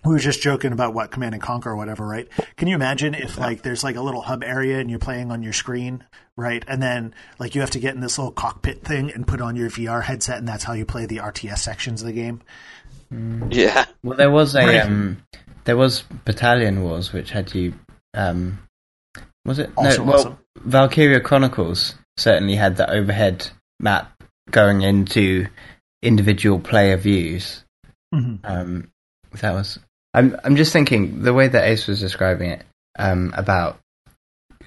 we were just joking about what Command and Conquer or whatever, right? Can you imagine if like there's like a little hub area and you're playing on your screen, right? And then like you have to get in this little cockpit thing and put on your VR headset, and that's how you play the RTS sections of the game. yeah Well, there was a Right. um, there was Battalion Wars, which had you um, was it Also no? Well, awesome. Valkyria Chronicles certainly had the overhead map going into individual player views. hmm Um, that was. I'm. I'm just thinking the way that Ace was describing it um, about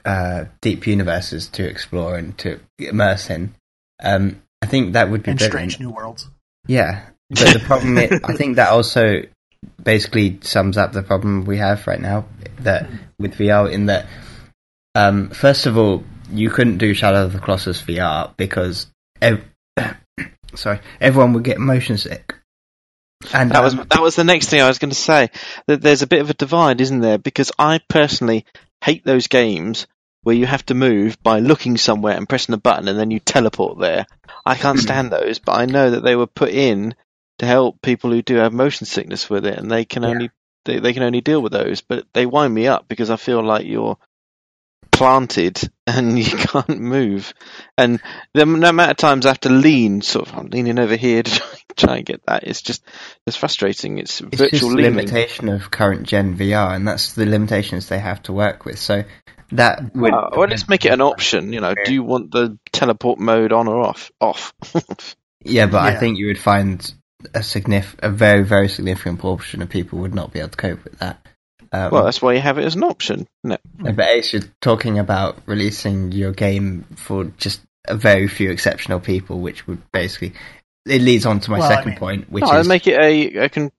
uh, deep universes to explore and to immerse in. Um, I think that would be And strange new worlds. Yeah, but the problem, is, I think that also basically sums up the problem we have right now that with VR. In that, um, first of all, you couldn't do Shadow of the Colossus VR because, ev- sorry, everyone would get motion sick. And That was um, that was the next thing I was going to say. That there's a bit of a divide, isn't there? Because I personally hate those games where you have to move by looking somewhere and pressing a button and then you teleport there. I can't stand those, but I know that they were put in to help people who do have motion sickness with it, and they can Yeah. only they, they can only deal with those. But they wind me up because I feel like you're planted and you can't move. And the no amount of times I have to lean, sort of, I'm leaning over here to try, try and get that. It's just it's frustrating. It's, it's virtual just leaning. limitation of current gen VR, and that's the limitations they have to work with. So that would Uh, well, let's make it an option. You know, do you want the teleport mode on or off? Off. Yeah, but I think you would find a signif- a very, very significant portion of people would not be able to cope with that. Um, well, that's why you have it as an option. No. but Ace, you're talking about releasing your game for just a very few exceptional people, which would basically it leads on to my Well, I second mean- point, which No, is I'd make it a a, con-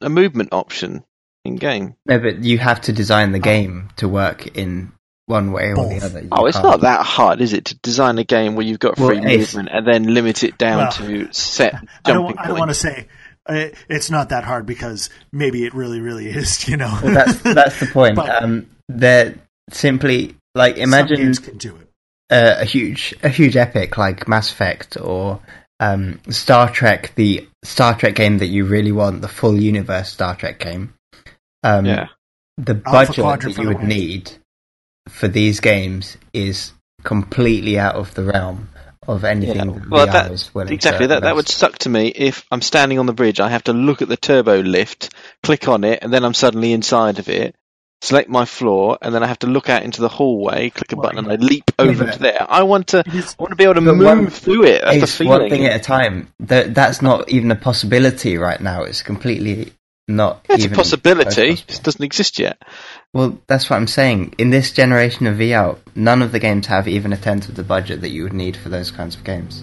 a movement option in game. no, but you have to design the game to work in one way or Both. the other. You Oh, it's can't- not that hard, is it, to design a game where you've got Well, free Ace- movement and then limit it down Well, to set I don't, jumping I don't want to say uh, it's not that hard because maybe it really, really is. You know, Well, that's that's the point. But- um, they're simply like Some imagine games can do it. a, a huge a huge epic like Mass Effect or um, Star Trek, the Star Trek game that you really want, the full universe Star Trek game. Um, Yeah. The budget that you would need for these games is completely out of the realm of anything Yeah, that well, VR that- is willing Exactly. to That that would suck to me if I'm standing on the bridge. I have to look at the turbo lift, click on it, and then I'm suddenly inside of it. Select my floor, and then I have to look out into the hallway, click a button, and I leap over but- to there. I want to. I want to be able to move one- through it. That's It's the one thing at a time. That that's not even a possibility right now. It's completely not. it's a possibility. It possible. doesn't exist yet. Well, that's what I'm saying. In this generation of VR, none of the games have even a tenth of the budget that you would need for those kinds of games.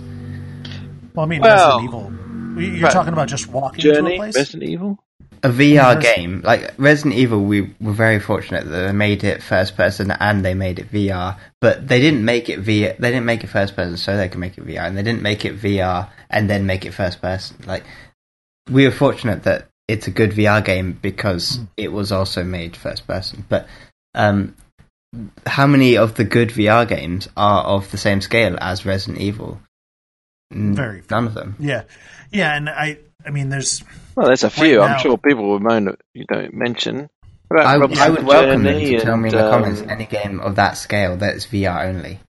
Well, I mean, Well, Resident Evil. You're right. talking about just walking into a Journey, place. Resident Evil. A VR Resident- game like Resident Evil, we were very fortunate that they made it first person and they made it VR. But they didn't make it VR. They didn't make it first person so they could make it VR, and they didn't make it VR and then make it first person. Like we were fortunate that it's a good VR game because it was also made first person. But um, how many of the good VR games are of the same scale as Resident Evil? Very few. none of them. Yeah, yeah, and I, I mean, there's Well, there's a few. Right I'm now- sure people will moan that you don't mention. I, I, would welcome them to tell me in the um, comments any game of that scale that's VR only.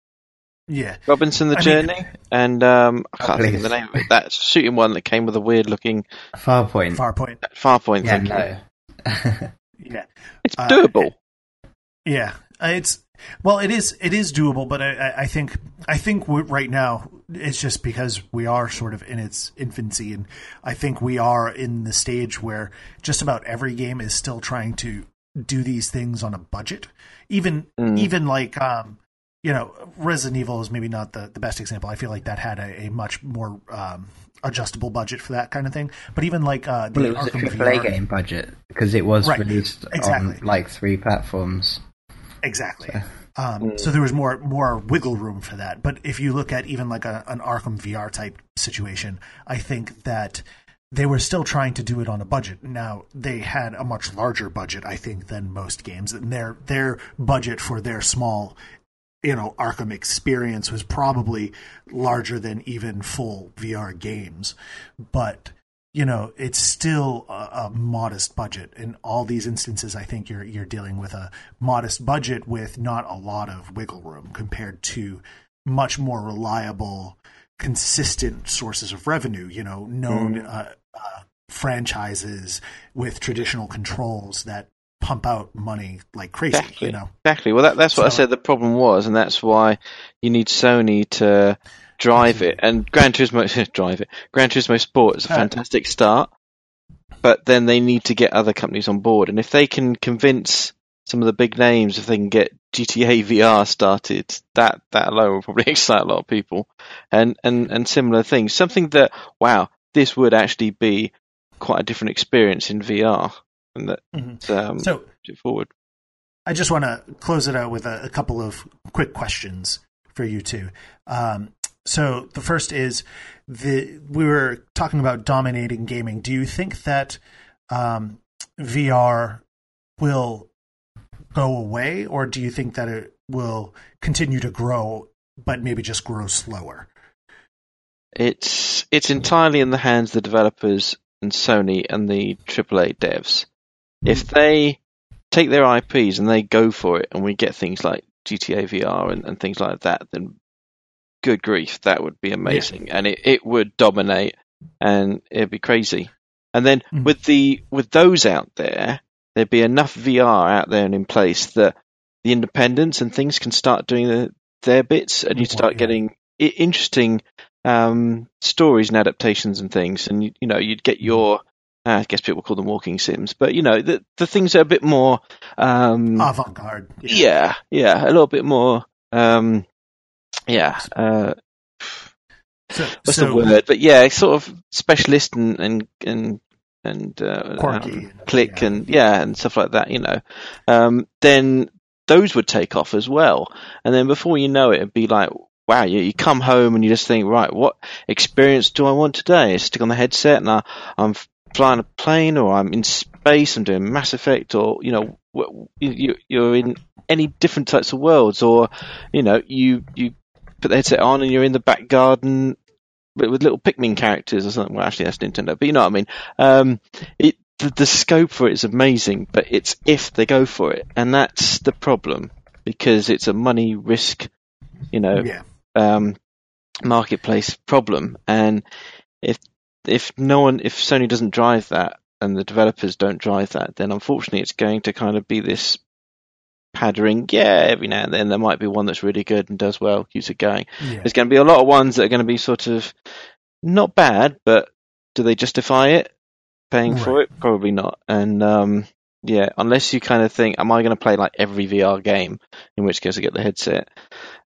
Yeah, Robinson the I Journey, mean, and um, I can't think of the name of it. That shooting one that came with a weird looking Farpoint. Farpoint. Farpoint. Yeah, no. yeah, it's doable. Uh, yeah, it's well, it is it is doable, but I, I think I think right now it's just because we are sort of in its infancy, and I think we are in the stage where just about every game is still trying to do these things on a budget. Even mm. even like um, you know, Resident Evil is maybe not the, the best example. I feel like that had a, a much more um, adjustable budget for that kind of thing. But even like uh, the well, it was Arkham a AAA VR, game budget because it was right. released exactly. on like three platforms. Exactly. So. Um, mm. so there was more more wiggle room for that. But if you look at even like a, an Arkham VR type situation, I think that they were still trying to do it on a budget. Now they had a much larger budget, I think, than most games, and their their budget for their small, you know, Arkham experience was probably larger than even full VR games. But you know, it's still a, a, modest budget. In all these instances, I think you're you're dealing with a modest budget with not a lot of wiggle room compared to much more reliable, consistent sources of revenue. You know, known mm. uh, uh, franchises with traditional controls that pump out money like crazy. Exactly. You know, exactly. Well, that, that's what so, I said. The problem was, and that's why you need Sony to drive it, and Gran Turismo drive it. Gran Turismo Sport is a fantastic start, but then they need to get other companies on board, and if they can convince some of the big names, if they can get GTA VR started, that that alone will probably excite a lot of people, and and and similar things. Something that wow, this would actually be quite a different experience in VR, and that mm-hmm. um, so forward. I just want to close it out with a, a couple of quick questions for you two. Um, so the first is the we were talking about dominating gaming. Do you think that um, VR will go away, or do you think that it will continue to grow, but maybe just grow slower? It's it's entirely in the hands of the developers and Sony and the AAA devs. If they take their IPs and they go for it, and we get things like GTA VR and, and things like that, then good grief, that would be amazing, yeah. and it, it would dominate, and it'd be crazy. And then mm. with the with those out there, there'd be enough VR out there and in place that the independents and things can start doing the, their bits, and you start getting interesting um, stories and adaptations and things, and you, you know you'd get your uh, I guess people call them walking sims, but you know the the things are a bit more um, avant garde. Yeah. yeah. yeah, a little bit more um, yeah. Uh, so, what's so, the word? But yeah, sort of specialist and and and and uh, um, click yeah. and yeah and stuff like that. You know, um, then those would take off as well. And then before you know it, it'd be like, wow, you, you come home and you just think, right, what experience do I want today? I stick on the headset and I, I'm flying a plane or I'm in space, I'm doing Mass Effect or, you know, you, you're in any different types of worlds or, you know, you, you put the headset on and you're in the back garden with little Pikmin characters or something. Well, actually, that's Nintendo, but you know what I mean. Um, it, the, the, scope for it is amazing, but it's if they go for it, and that's the problem because it's a money risk, you know, yeah. um, marketplace problem. And if if no one, if Sony doesn't drive that and the developers don't drive that, then unfortunately, it's going to kind of be this pattering. Yeah, every now and then there might be one that's really good and does well, keeps it going. Yeah. There's going to be a lot of ones that are going to be sort of not bad, but do they justify it? Paying right. for it? Probably not. And um, yeah, unless you kind of think, am I going to play like every VR game? In which case, I get the headset.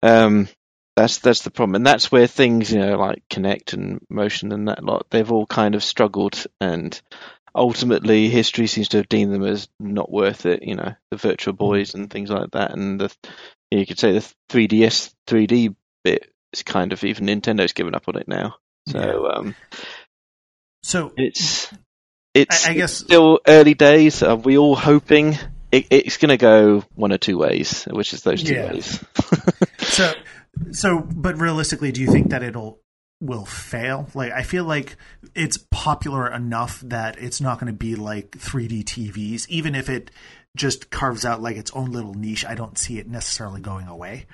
Um, that's that's the problem, and that's where things, you know, like Kinect and Motion and that lot, they've all kind of struggled and ultimately history seems to have deemed them as not worth it. You know, the Virtual hmm. Boys and things like that, and the you could say the 3DS 3D bit is kind of even Nintendo's given up on it now. So, yeah. um, so it's it's I, I guess still early days. Are we all hoping it, it's going to go one or two ways, which is those two yeah. ways? so, so, but realistically, do you think that it'll will fail. Like I feel like it's popular enough that it's not going to be like 3D TVs, even if it just carves out like its own little niche, I don't see it necessarily going away.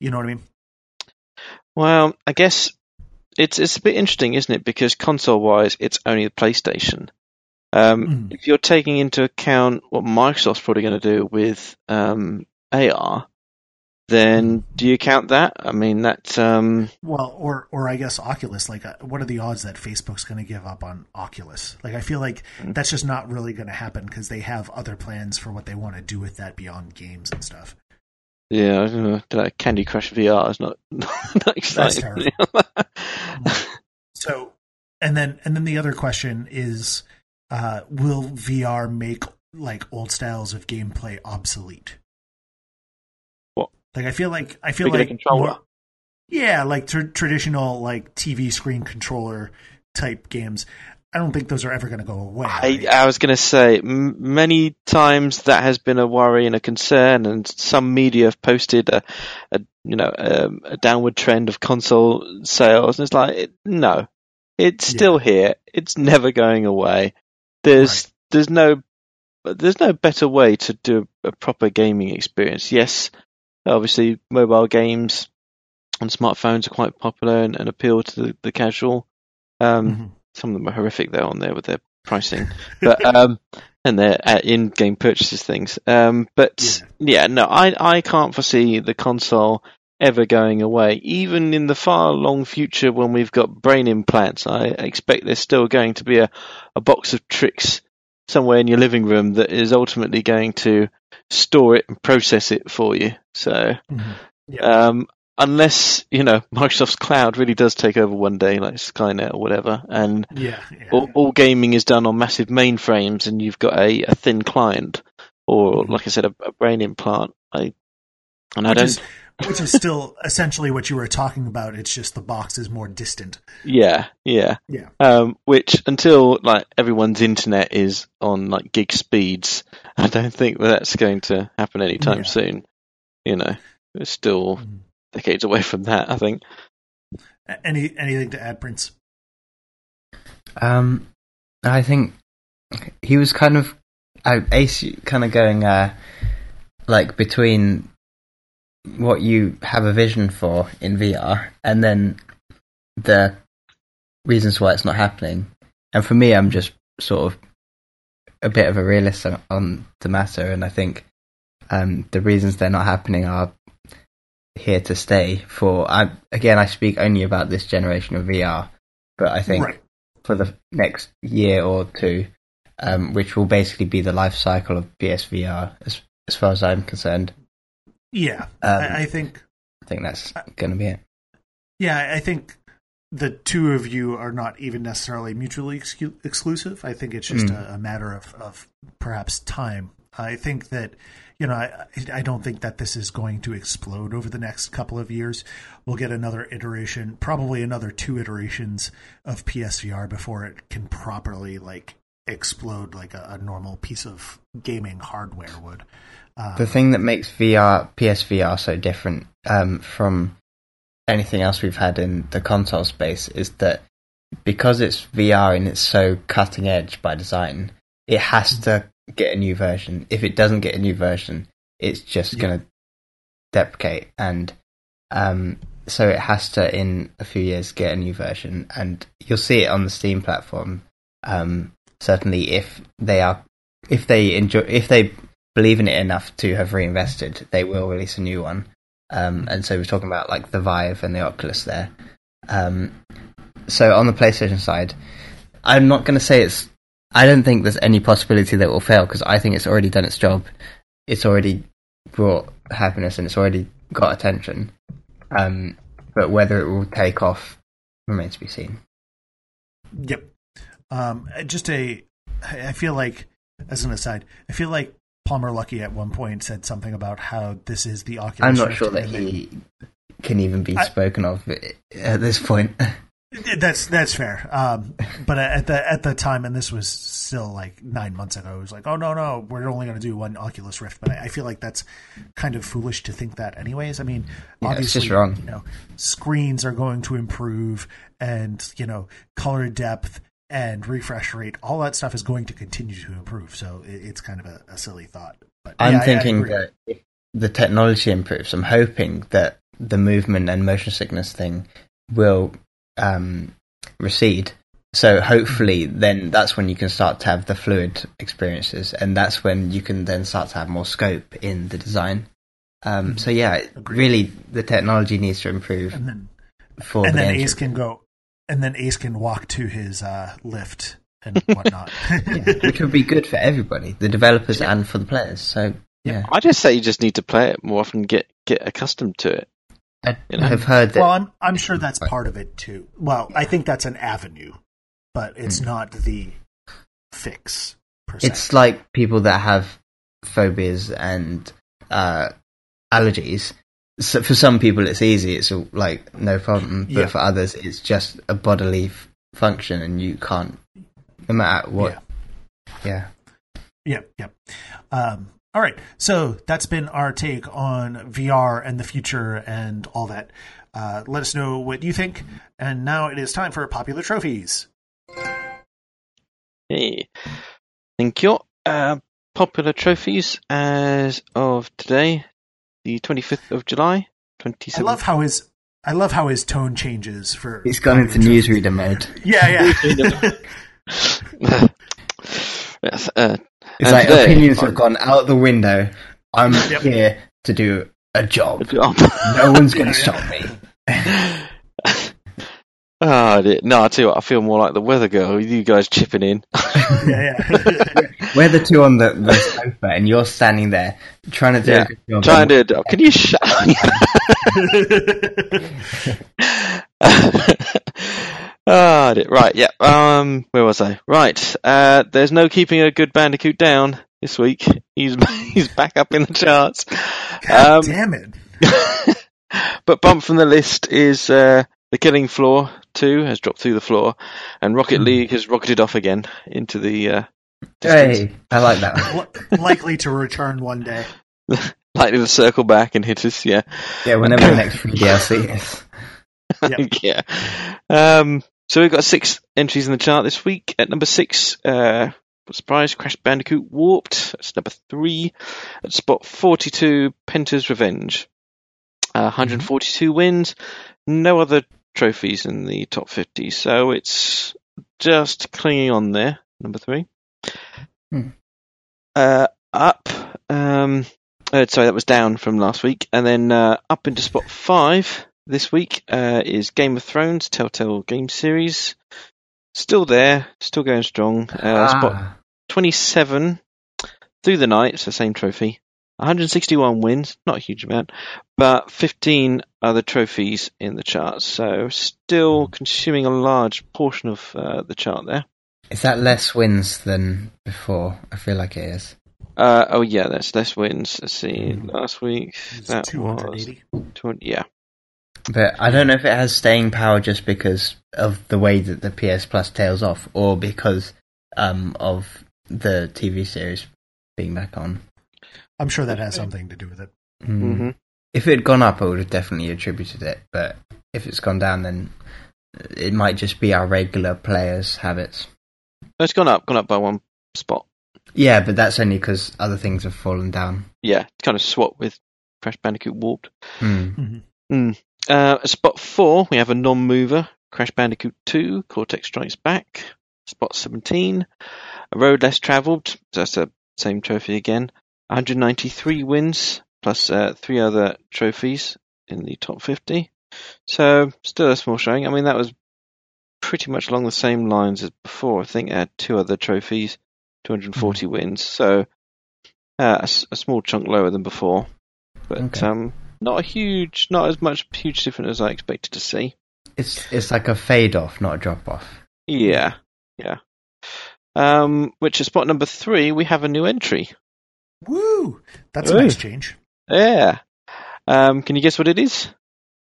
You know what I mean? Well, I guess it's it's a bit interesting, isn't it? Because console wise, it's only the PlayStation. Um, Mhm. If you're taking into account what Microsoft's probably going to do with um, AR, then do you count that? I mean, that um, Well, or or I guess Oculus. Like, uh, what are the odds that Facebook's going to give up on Oculus? Like, I feel like that's just not really going to happen because they have other plans for what they want to do with that beyond games and stuff. yeah, I don't know, that Candy Crush VR is not not exciting. So, and then and then the other question is, uh, will VR make like old styles of gameplay obsolete? Like, I feel like I feel like controller? more- yeah, like tr- traditional like TV screen controller type games. I don't think those are ever going to go away. I, right? I was going to say m- many times that has been a worry and a concern, and some media have posted a, a you know um, a downward trend of console sales, and it's like it, no, it's still here. It's never going away. There's there's no there's no better way to do a proper gaming experience. Yes, obviously mobile games on smartphones are quite popular and, and appeal to the, the casual. Um, Mhm. some of them are horrific though on there with their pricing, but um, and their uh, in-game purchases things. Um, but yeah. no, I I can't foresee the console ever going away. Even in the far long future when we've got brain implants, I expect there's still going to be a, a box of tricks somewhere in your living room that is ultimately going to store it and process it for you. So Mhm. Yeah. um, unless you know Microsoft's cloud really does take over one day, like Skynet or whatever, and yeah, yeah. all, all gaming is done on massive mainframes, and you've got a, a thin client, or Mhm. like I said, a, a brain implant. I and I which don't. is, which is still essentially what you were talking about. It's just the box is more distant. Yeah, yeah, Yeah. Um, which until like everyone's internet is on like gig speeds, I don't think that's going to happen anytime Yeah. soon. You know, it's still Mhm. decades away from that. I think. Any anything to add, Prince? Um, I think he was kind of uh, Ace kind of going uh, like between what you have a vision for in VR and then the reasons why it's not happening. And for me, I'm just sort of a bit of a realist on, on the matter, and I think um, the reasons they're not happening are here to stay. For I, again, I speak only about this generation of VR, but I think Right. for the next year or two, um, which will basically be the life cycle of PSVR, as as far as I'm concerned. Yeah, Um, I, I think. I think that's going to be it. Yeah, I think the two of you are not even necessarily mutually excu- exclusive. I think it's just Mm. a, a matter of, of perhaps time. I think that you know, I I don't think that this is going to explode over the next couple of years. We'll get another iteration, probably another two iterations of PSVR before it can properly like explode like a, a normal piece of gaming hardware would. Um, The thing that makes VR PSVR so different um, from anything else we've had in the console space is that because it's VR and it's so cutting edge by design, it has to get a new version. If it doesn't get a new version, it's just Yeah. going to deprecate, and um, so it has to in a few years get a new version, and you'll see it on the Steam platform. Um, certainly, if they are, if they enjoy, if they believe in it enough to have reinvested, they will release a new one. Um, and so we're talking about like the Vive and the Oculus there. Um, so on the PlayStation side, I'm not going to say it's. I don't think there's any possibility that it will fail because I think it's already done its job. It's already brought happiness and it's already got attention. Um, but whether it will take off remains to be seen. Yep. Um, just a. I feel like, as an aside, I feel like Palmer Luckey at one point said something about how this is the Oculus. I'm not sure that he can even be I- spoken of at this point. That's that's fair. Um, but at the at the time, and this was still like nine months ago, it was like, oh no no, we're only going to do one Oculus Rift. But I, I feel like that's kind of foolish to think that, anyways. I mean, Yeah, obviously, you know, screens are going to improve, and you know, color depth and refresh rate, all that stuff is going to continue to improve. So it, it's kind of a, a silly thought. But, I'm yeah, thinking that if the technology improves, I'm hoping that the movement and motion sickness thing will um, recede. So hopefully, then that's when you can start to have the fluid experiences, and that's when you can then start to have more scope in the design. Um, so yeah, Agreed. really, the technology needs to improve and then for and the then Ace can go, and then Ace can walk to his uh, lift and whatnot. which would be good for everybody, the developers and for the players. So yeah, I just say you just need to play it more often, get get accustomed to it. I You know? have heard that well, I'm I'm sure that's part of it too. Well, I think that's an avenue, but it's not the fix per se. it's like people that have phobias and uh, allergies. So for some people, it's easy; it's all, like no problem. But Yeah. for others, it's just a bodily f- function, and you can't, no matter what. Yeah, yeah, yeah. Um, all right. So that's been our take on VR and the future and all that. Uh, let us know what you think. And now it is time for popular trophies. Hey, thank you. Uh, popular trophies as of today, the 25th of July, I love how his I love how his tone changes for. he's gone into popular newsreader mode. Yeah, yeah. yes, uh, It's like today- opinions have gone out the window. I'm Yep. here to do a job. oh, No one's going to stop me. Dear. no, I tell you what, I feel more like the weather girl. with You guys chipping in. yeah, yeah. We're the two on the, the sofa, and you're standing there trying to do Yeah. a good job. Trying to do it. Can you shut Ah, dear. right, yeah. Um, where was I? Right. Uh, there's no keeping a good Bandicoot down this week. He's he's back up in the charts. God Um, damn it. but bump from the list is uh, the Killing Floor two has dropped through the floor, and Rocket League has rocketed off again into the uh. Hey, I like that Likely to return one day. likely to circle back and hit us. Yeah. Yeah, whenever the next free DLC is. Yep. yeah. Um, so we've got six entries in the chart this week. At number six, uh, surprise, Crash Bandicoot Warped. That's number three. At spot 42, Penta's Revenge. Uh, 142 wins. No other trophies in the top 50. So it's just clinging on there. Number three. Hmm. Uh, up. Um, uh, sorry, that was down from last week. And then uh, up into spot five this week uh, is Game of Thrones Telltale Game Series. Still there, still going strong. Uh, Spot Ah, 27 through the night, it's the same trophy. 161 wins, not a huge amount, but 15 other trophies in the charts. So still consuming a large portion of uh, the chart there. is that less wins than before? I feel like it is. Uh, oh yeah, that's less wins. Let's see, Hmm. last week It's that was 280. 200, yeah. But I don't know if it has staying power just because of the way that the PS Plus tails off, or because um, of the TV series being back on. I'm sure that has something to do with it. Mm. hmm If it had gone up, I would have definitely attributed it. But if it's gone down, then it might just be our regular players' habits. It's gone up, gone up by one spot. Yeah, but that's only because other things have fallen down. Yeah, it's kind of swap with Crash Bandicoot Warped. Hmm. Uh, spot four, we have a non-mover, Crash Bandicoot 2, Cortex Strikes Back. Spot 17, a road less travelled, that's the same trophy again. 193 wins, plus uh, three other trophies in the top 50. So, still a small showing. I mean, that was pretty much along the same lines as before. I think it had two other trophies, 240 wins. So, uh, a, a small chunk lower than before. But Okay. um, not a huge, not as much huge difference as I expected to see. It's it's like a fade off, not a drop off. Yeah, yeah. Um, which is spot number three. We have a new entry. Woo! That's a Ooh. nice change. Yeah. Um, can you guess what it is?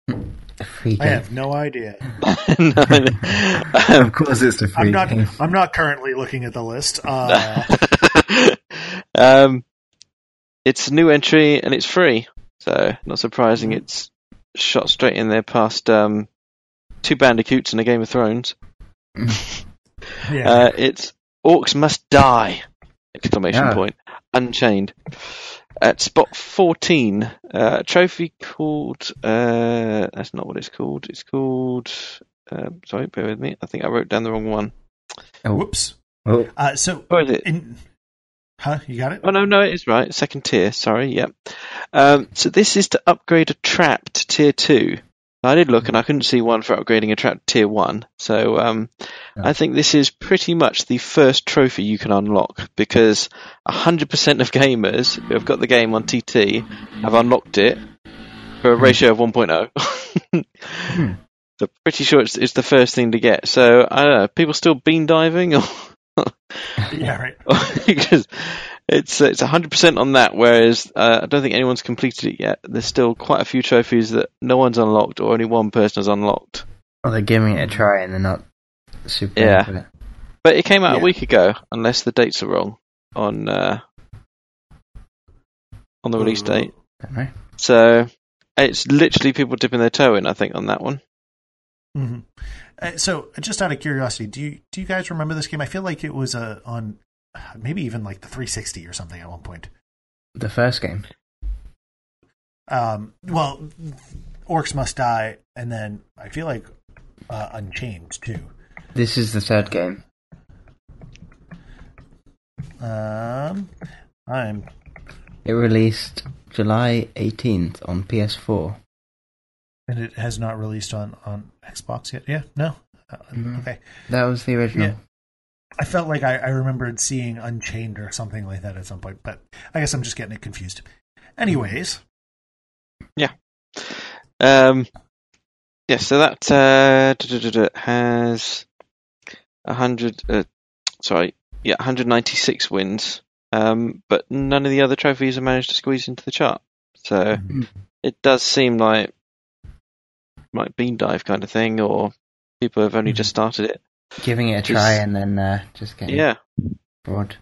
I have no idea. No. of course, it's a free I'm not. game. I'm not currently looking at the list. Uh, um, it's a new entry and it's free. So not surprising. It's shot straight in there past um, two Bandicoots and a Game of Thrones. yeah. Uh, it's Orcs Must Die! Exclamation Yeah. point. Unchained. At spot 14, uh, a trophy called. Uh, that's not what it's called. It's called. Uh, sorry, bear with me. I think I wrote down the wrong one. Oh, Whoops. oh, Uh, so, What is it? in, huh? You got it? Oh no, no, it is right. Second tier. Sorry, yep. Um, so this is to upgrade a trap to tier two. I did look and I couldn't see one for upgrading a trap to tier one. So um, I think this is pretty much the first trophy you can unlock because 100% of gamers who have got the game on TT have unlocked it for a ratio of 1.0. so pretty sure it's, it's the first thing to get. So I don't know. People still bean diving or Yeah, right. because it's it's hundred percent on that. Whereas uh, I don't think anyone's completed it yet. There's still quite a few trophies that no one's unlocked, or only one person has unlocked. well, they're giving it a try and they're not super Yeah. into it. But it came out Yeah. a week ago, unless the dates are wrong on uh, on the release date. Don't. So it's literally people dipping their toe in. I think on that one. hmm Uh, so, just out of curiosity, do you do you guys remember this game? I feel like it was uh, on uh, maybe even like the 360 or something at one point. The first game. Um, well, Orcs Must Die, and then I feel like uh, Unchained too. This is the third game. Um, I'm It released July 18th on PS4. and it has not released on on Xbox yet. Yeah, no. Uh, Mhm. Okay, That was the original. Yeah. I felt like I, I remembered seeing Unchained or something like that at some point, but I guess I'm just getting it confused. Anyways, Yeah. Um, yeah, so that uh, has a hundred. Uh, sorry, yeah, 196 wins. Um, but none of the other trophies have managed to squeeze into the chart. So Mhm. it does seem like like bean dive kind of thing, or people have only just started it. Giving it a Just- try and then uh, just getting Yeah. bored.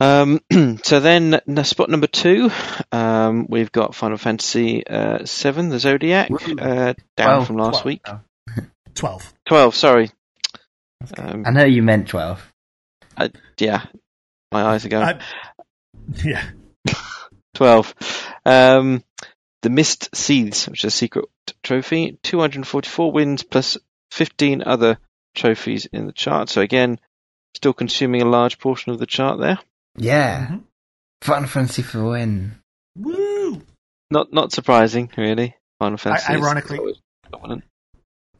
Um, so then, spot number two, um, we've got Final Fantasy uh, Seven, the Zodiac, uh, down Twelve. from last Twelve. week. Twelve. Twelve, sorry. Um, I know you meant 12. yeah, my eyes are going. I, yeah, 12. Um, the Mist Seeds, which is a secret trophy, 244 wins plus 15 other trophies in the chart. So again, still consuming a large portion of the chart there. Yeah. Mhm. Final Fantasy for the win. woo. Not not surprising, really. Final Fantasy. is ironically- always dominant.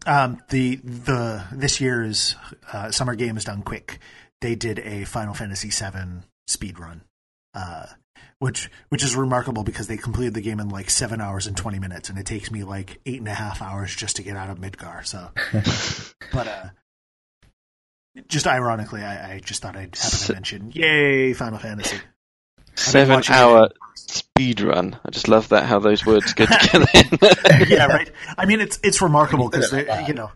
Um, the the this year's uh, Summer Games Done Quick. They did a Final Fantasy VII speed run, uh, which which is remarkable because they completed the game in like seven hours and twenty minutes, and it takes me like eight and a half hours just to get out of Midgar. So, but uh, just ironically, I, I just thought I'd happen S- to mention, yay, Final Fantasy. Seven hour speed run. I just love that how those words go together. yeah, right. I mean, it's it's remarkable because you know,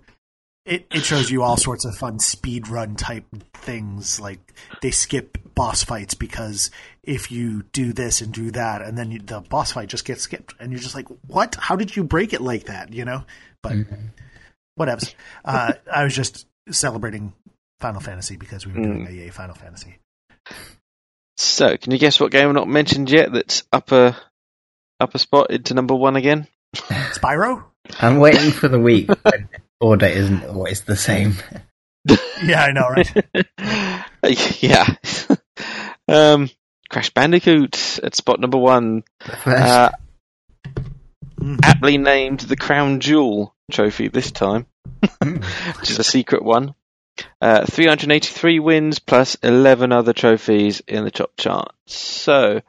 it it shows you all sorts of fun speed run type things. Like they skip boss fights because if you do this and do that, and then you, the boss fight just gets skipped, and you're just like, what? How did you break it like that? You know, but whatevs. Uh, I was just celebrating Final Fantasy because we were doing a yay Final Fantasy. so, can you guess what game I've not mentioned yet that's upper upper spot into number one again? Spyro. I'm waiting for the week when order isn't always the same. Yeah, I know, right? yeah. um, Crash Bandicoot at spot number one. The first, Uh, Mhm. aptly named the Crown Jewel trophy this time, which is a secret one. Uh, 383 wins plus 11 other trophies in the top chart. So,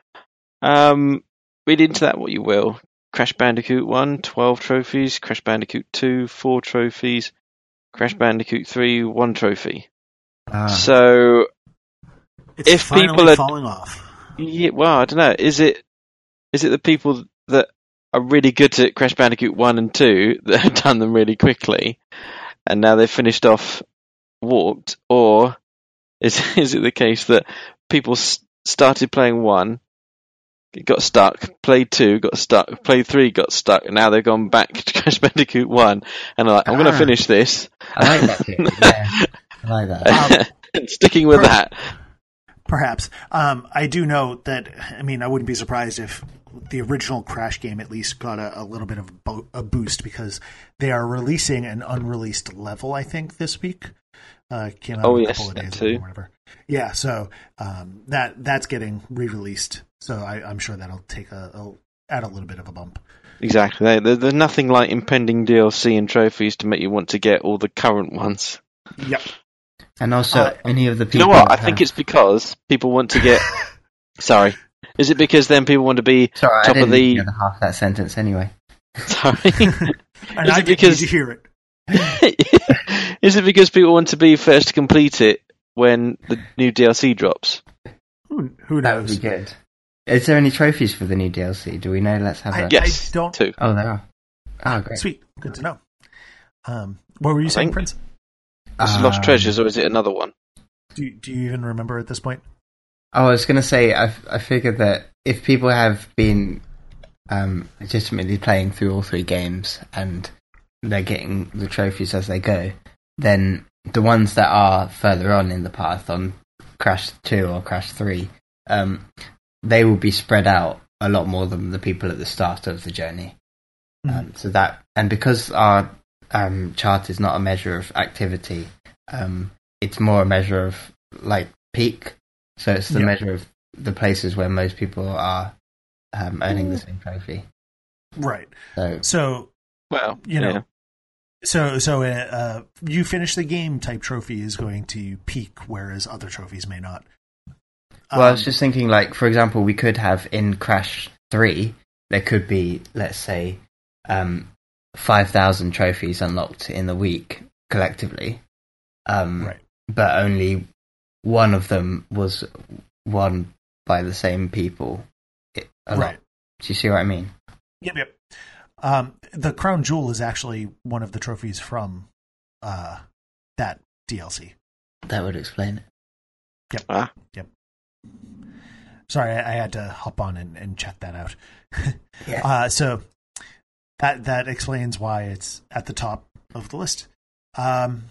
um, read into that what you will. Crash Bandicoot 1, 12 trophies. Crash Bandicoot 2, 4 trophies. Crash Bandicoot 3, 1 trophy. ah, So, It's If people are- falling off. yeah, well, I don't know. Is it is it the people that are really good at Crash Bandicoot 1 and 2 that have done them really quickly and now they've finished off warped? Or is, is it the case that people s- started playing 1, got stuck, played 2, got stuck, played 3, got stuck, and now they've gone back to Crash Bandicoot 1 and are like, I'm going Ah. to finish this. I like that. Too. Yeah, I like that. Um, and sticking with per- that. Perhaps. Um, I do know that. I mean, I wouldn't be surprised if the original Crash game at least got a, a little bit of bo- a boost because they are releasing an unreleased level. I think this week. Uh, came out Oh, a yes, couple of that days too. ago or whatever. Yeah, so um, that that's getting re-released. So I, I'm sure that'll take a, a add a little bit of a bump. Exactly. There- there- There's nothing like impending DLC and trophies to make you want to get all the current ones. Yep. And also, Uh, any of the people. you know what? I that think it's because people want to get. Sorry. Is it because then people want to be Sorry, top I of didn't the- hear the half of that sentence anyway. sorry? And Is I it didn't because- need to hear it. Is it because people want to be first to complete it when the new DLC drops? Who, who That would be good. Is there any trophies for the new DLC? Do we know? Let's have I- a. Yes, don't- two. Oh, there are. Oh, great. Sweet. Good to know. Um, what were you saying, think- Prince? Is Um, Lost Treasures or is it another one? Do you, do you even remember at this point? Oh, I was going to say, I, I figured that if people have been um, legitimately playing through all three games and they're getting the trophies as they go, then the ones that are further on in the path on Crash 2 or Crash 3, um, they will be spread out a lot more than the people at the start of the journey. Um, so that, and because our um, chart is not a measure of activity, um, it's more a measure of like peak. So it's the Yeah. measure of the places where most people are um, earning the same trophy. Right. So So Well, You know, yeah. So, so uh, uh, you finish the game type trophy is going to peak, whereas other trophies may not. Well, I was Um, just thinking, like, for example, we could have in Crash 3, there could be, let's say, um, 5,000 trophies unlocked in the week collectively. Um, Right. But only one of them was won by the same people. It, a lot. right. Do you see what I mean? Yep, yep. Um, the crown jewel is actually one of the trophies from uh, that DLC. That would explain it. Yep. Ah, Yep. Sorry, I, I had to hop on and, and check that out. Yeah. Uh, so that that explains why it's at the top of the list. Um,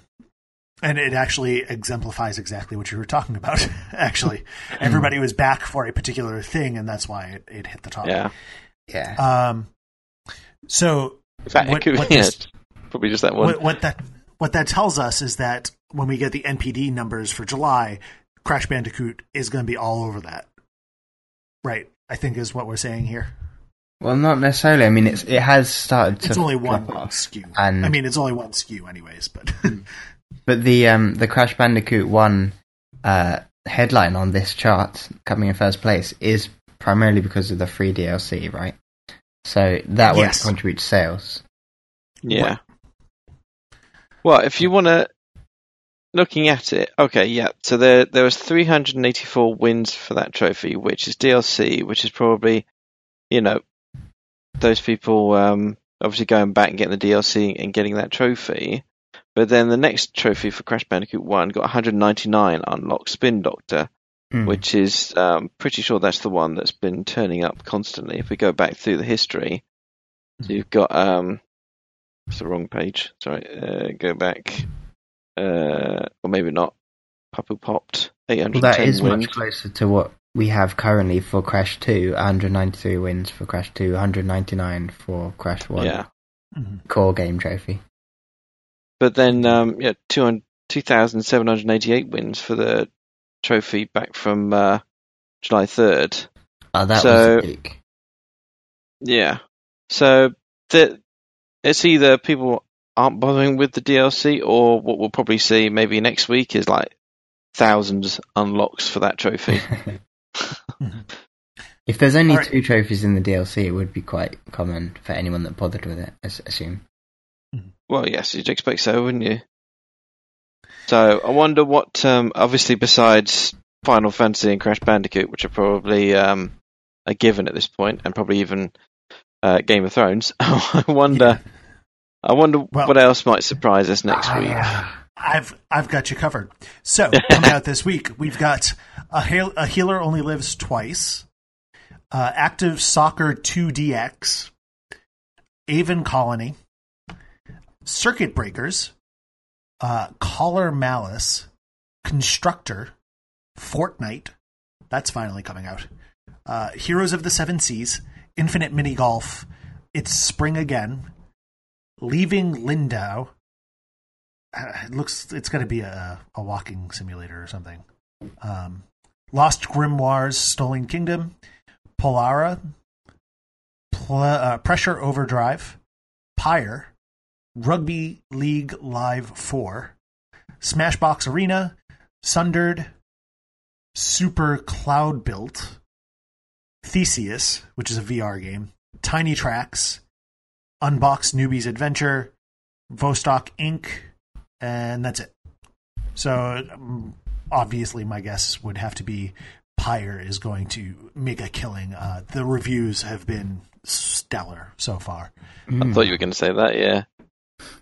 and it actually exemplifies exactly what you were talking about. actually, everybody was back for a particular thing, and that's why it, it hit the top. yeah. Yeah. Um, so In fact, what- could what yeah, this- probably just that one. what, what that what that tells us is that when we get the NPD numbers for July, Crash Bandicoot is going to be all over that. Right, I think is what we're saying here. well, not necessarily. I mean, it's it has started to. It's only one off. SKU. And- I mean, it's only one SKU, anyways. But But the um, the Crash Bandicoot one uh, headline on this chart, coming in first place, is primarily because of the free DLC, right? So that won't Yes. contribute to sales. Yeah. Well, if you want to, looking at it, okay, yeah. So there there was 384 wins for that trophy, which is DLC, which is probably, you know, those people um, obviously going back and getting the DLC and getting that trophy. But then the next trophy for Crash Bandicoot 1 got 199 unlocked Spin Doctor, Hmm. which is um, pretty sure that's the one that's been turning up constantly. If we go back through the history, so you've got um, it's the wrong page. Sorry, uh, go back, uh, or maybe not. Papu popped eight Well, hundred that ten is wins. much closer to what we have currently for Crash 2 193 wins for Crash 2, 199 for Crash 1 Yeah, Mhm. core game trophy. but then um, yeah, 200 2,788 wins for the trophy back from uh, July third. Oh, that So- was a. Yeah. So the, it's either people aren't bothering with the DLC, or what we'll probably see maybe next week is like thousands unlocks for that trophy. If there's only Alright. two trophies in the DLC, it would be quite common for anyone that bothered with it, I s- assume. well, yes, you'd expect so, wouldn't you? So I wonder what, um, obviously, besides Final Fantasy and Crash Bandicoot, which are probably um, a given at this point, and probably even uh, Game of Thrones. I wonder. I wonder Well- what else might surprise us next week. yeah. I've I've got you covered. So coming out this week, we've got a, a healer only lives twice, uh, active soccer 2DX, Aven Colony, Circuit Breakers, uh, Collar Malice, Constructor, Fortnite, That's finally coming out. Uh, Heroes of the Seven Seas, Infinite Mini Golf, It's Spring Again, Leaving Lyndow. Uh, it looks it's going to be a, a walking simulator or something. Um, Lost Grimoires, Stolen Kingdom, Polara, Pl- uh, Pressure Overdrive, Pyre, Rugby League Live 4, Smashbox Arena, Sundered, Super Cloudbuilt, Theseus, which is a VR game, Tiny Tracks, Unbox Newbie's Adventure, Vostok Inc., and that's it. So, obviously, my guess would have to be Pyre is going to make a killing. Uh, the reviews have been stellar so far. I thought you were going to say that, yeah.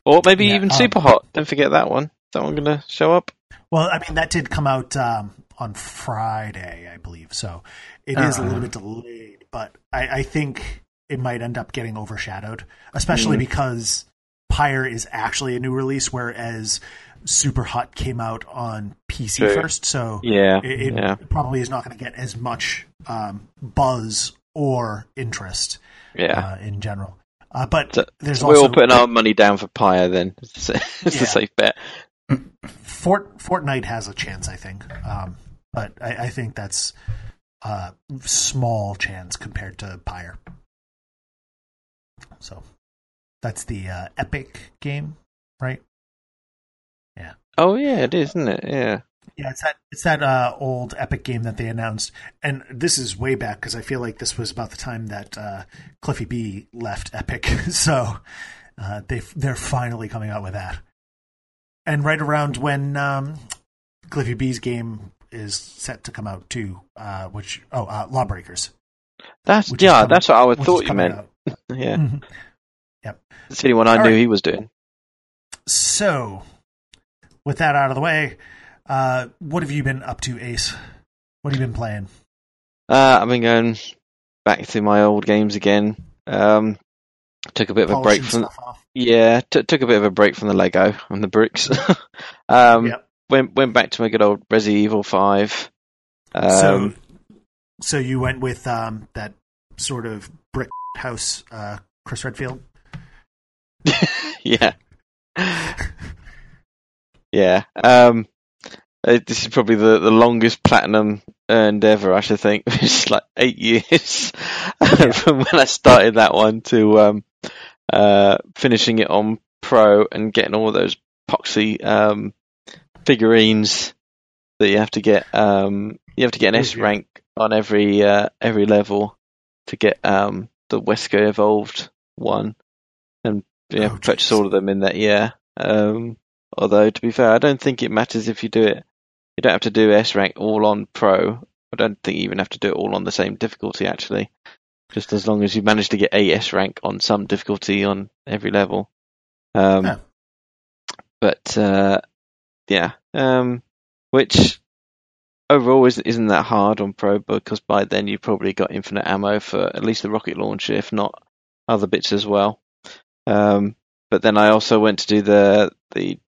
Or maybe Yeah, even um, Super Hot. Don't forget that one. Is that one going to show up? Well, I mean, that did come out um, on Friday, I believe. So it is a little bit delayed, but I, I think it might end up getting overshadowed, especially because Pyre is actually a new release, whereas Super Hot came out on PC True. first. So Yeah, it, it yeah, probably is not going to get as much um, buzz or interest yeah. uh, in general. Uh, but So- there's we're also all putting our money down for Pyre then. It's, Yeah. a safe bet. Fort Fortnite has a chance, I think, um, but I, I think that's a small chance compared to Pyre. So that's the uh, Epic game, right? Yeah. Oh yeah, it is, isn't it? Yeah. Yeah, it's that it's that uh, old Epic game that they announced, and this is way back because I feel like this was about the time that uh, Cliffy B left Epic, so uh, they they're finally coming out with that, and right around when um, Cliffy B's game is set to come out too, uh, which oh uh, Lawbreakers, That's yeah. coming- that's what I would thought you meant. Yeah, Mhm. it's the one I All knew right. he was doing. So, with that out of the way, uh, what have you been up to, Ace? What have you been playing? Uh, I've been going back to my old games again. Um, took a bit of a break from yeah, t- took a bit of a break from the Lego and the bricks. um, Yep. went went back to my good old Resi Evil Five. Um, so, so you went with um, that sort of brick house, uh, Chris Redfield. yeah, yeah. Um, this is probably the, the longest platinum earned ever. I should think it's like eight years from when I started that one to um, uh, finishing it on pro and getting all those epoxy um, figurines that you have to get. Um, you have to get an S rank on every uh, every level to get um, the Wesker evolved one, and yeah, Oh, purchase all of them in that year. Um, although to be fair, I don't think it matters if you do it. You don't have to do S rank all on pro. I don't think you even have to do it all on the same difficulty actually. Just as long as you manage to get a S rank on some difficulty on every level. Um, Yeah. But uh, yeah, um, which overall isn't, isn't that hard on pro because by then you've probably got infinite ammo for at least the rocket launcher, if not other bits as well. Um, but then I also went to do the the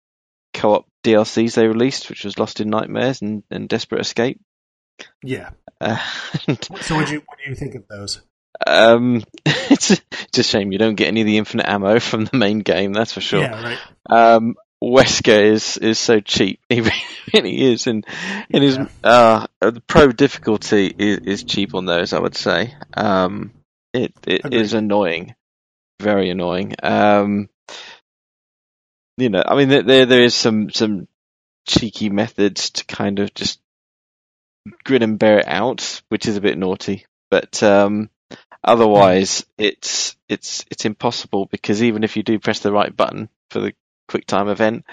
co-op DLCs they released, which was Lost in Nightmares and, and Desperate Escape. Yeah. Uh, and, So, what do you what do you think of those? um, it's, it's a shame you don't get any of the infinite ammo from the main game, that's for sure. Yeah, right. Um, Wesker is is so cheap. He really is, and and his Yeah. uh, the pro difficulty is, is cheap on those. I would say. Um, it it Agreed. is annoying, very annoying. Um, you know, I mean, there there is some some cheeky methods to kind of just grin and bear it out, which is a bit naughty. But um, otherwise, it's it's it's impossible because even if you do press the right button for the quick time event,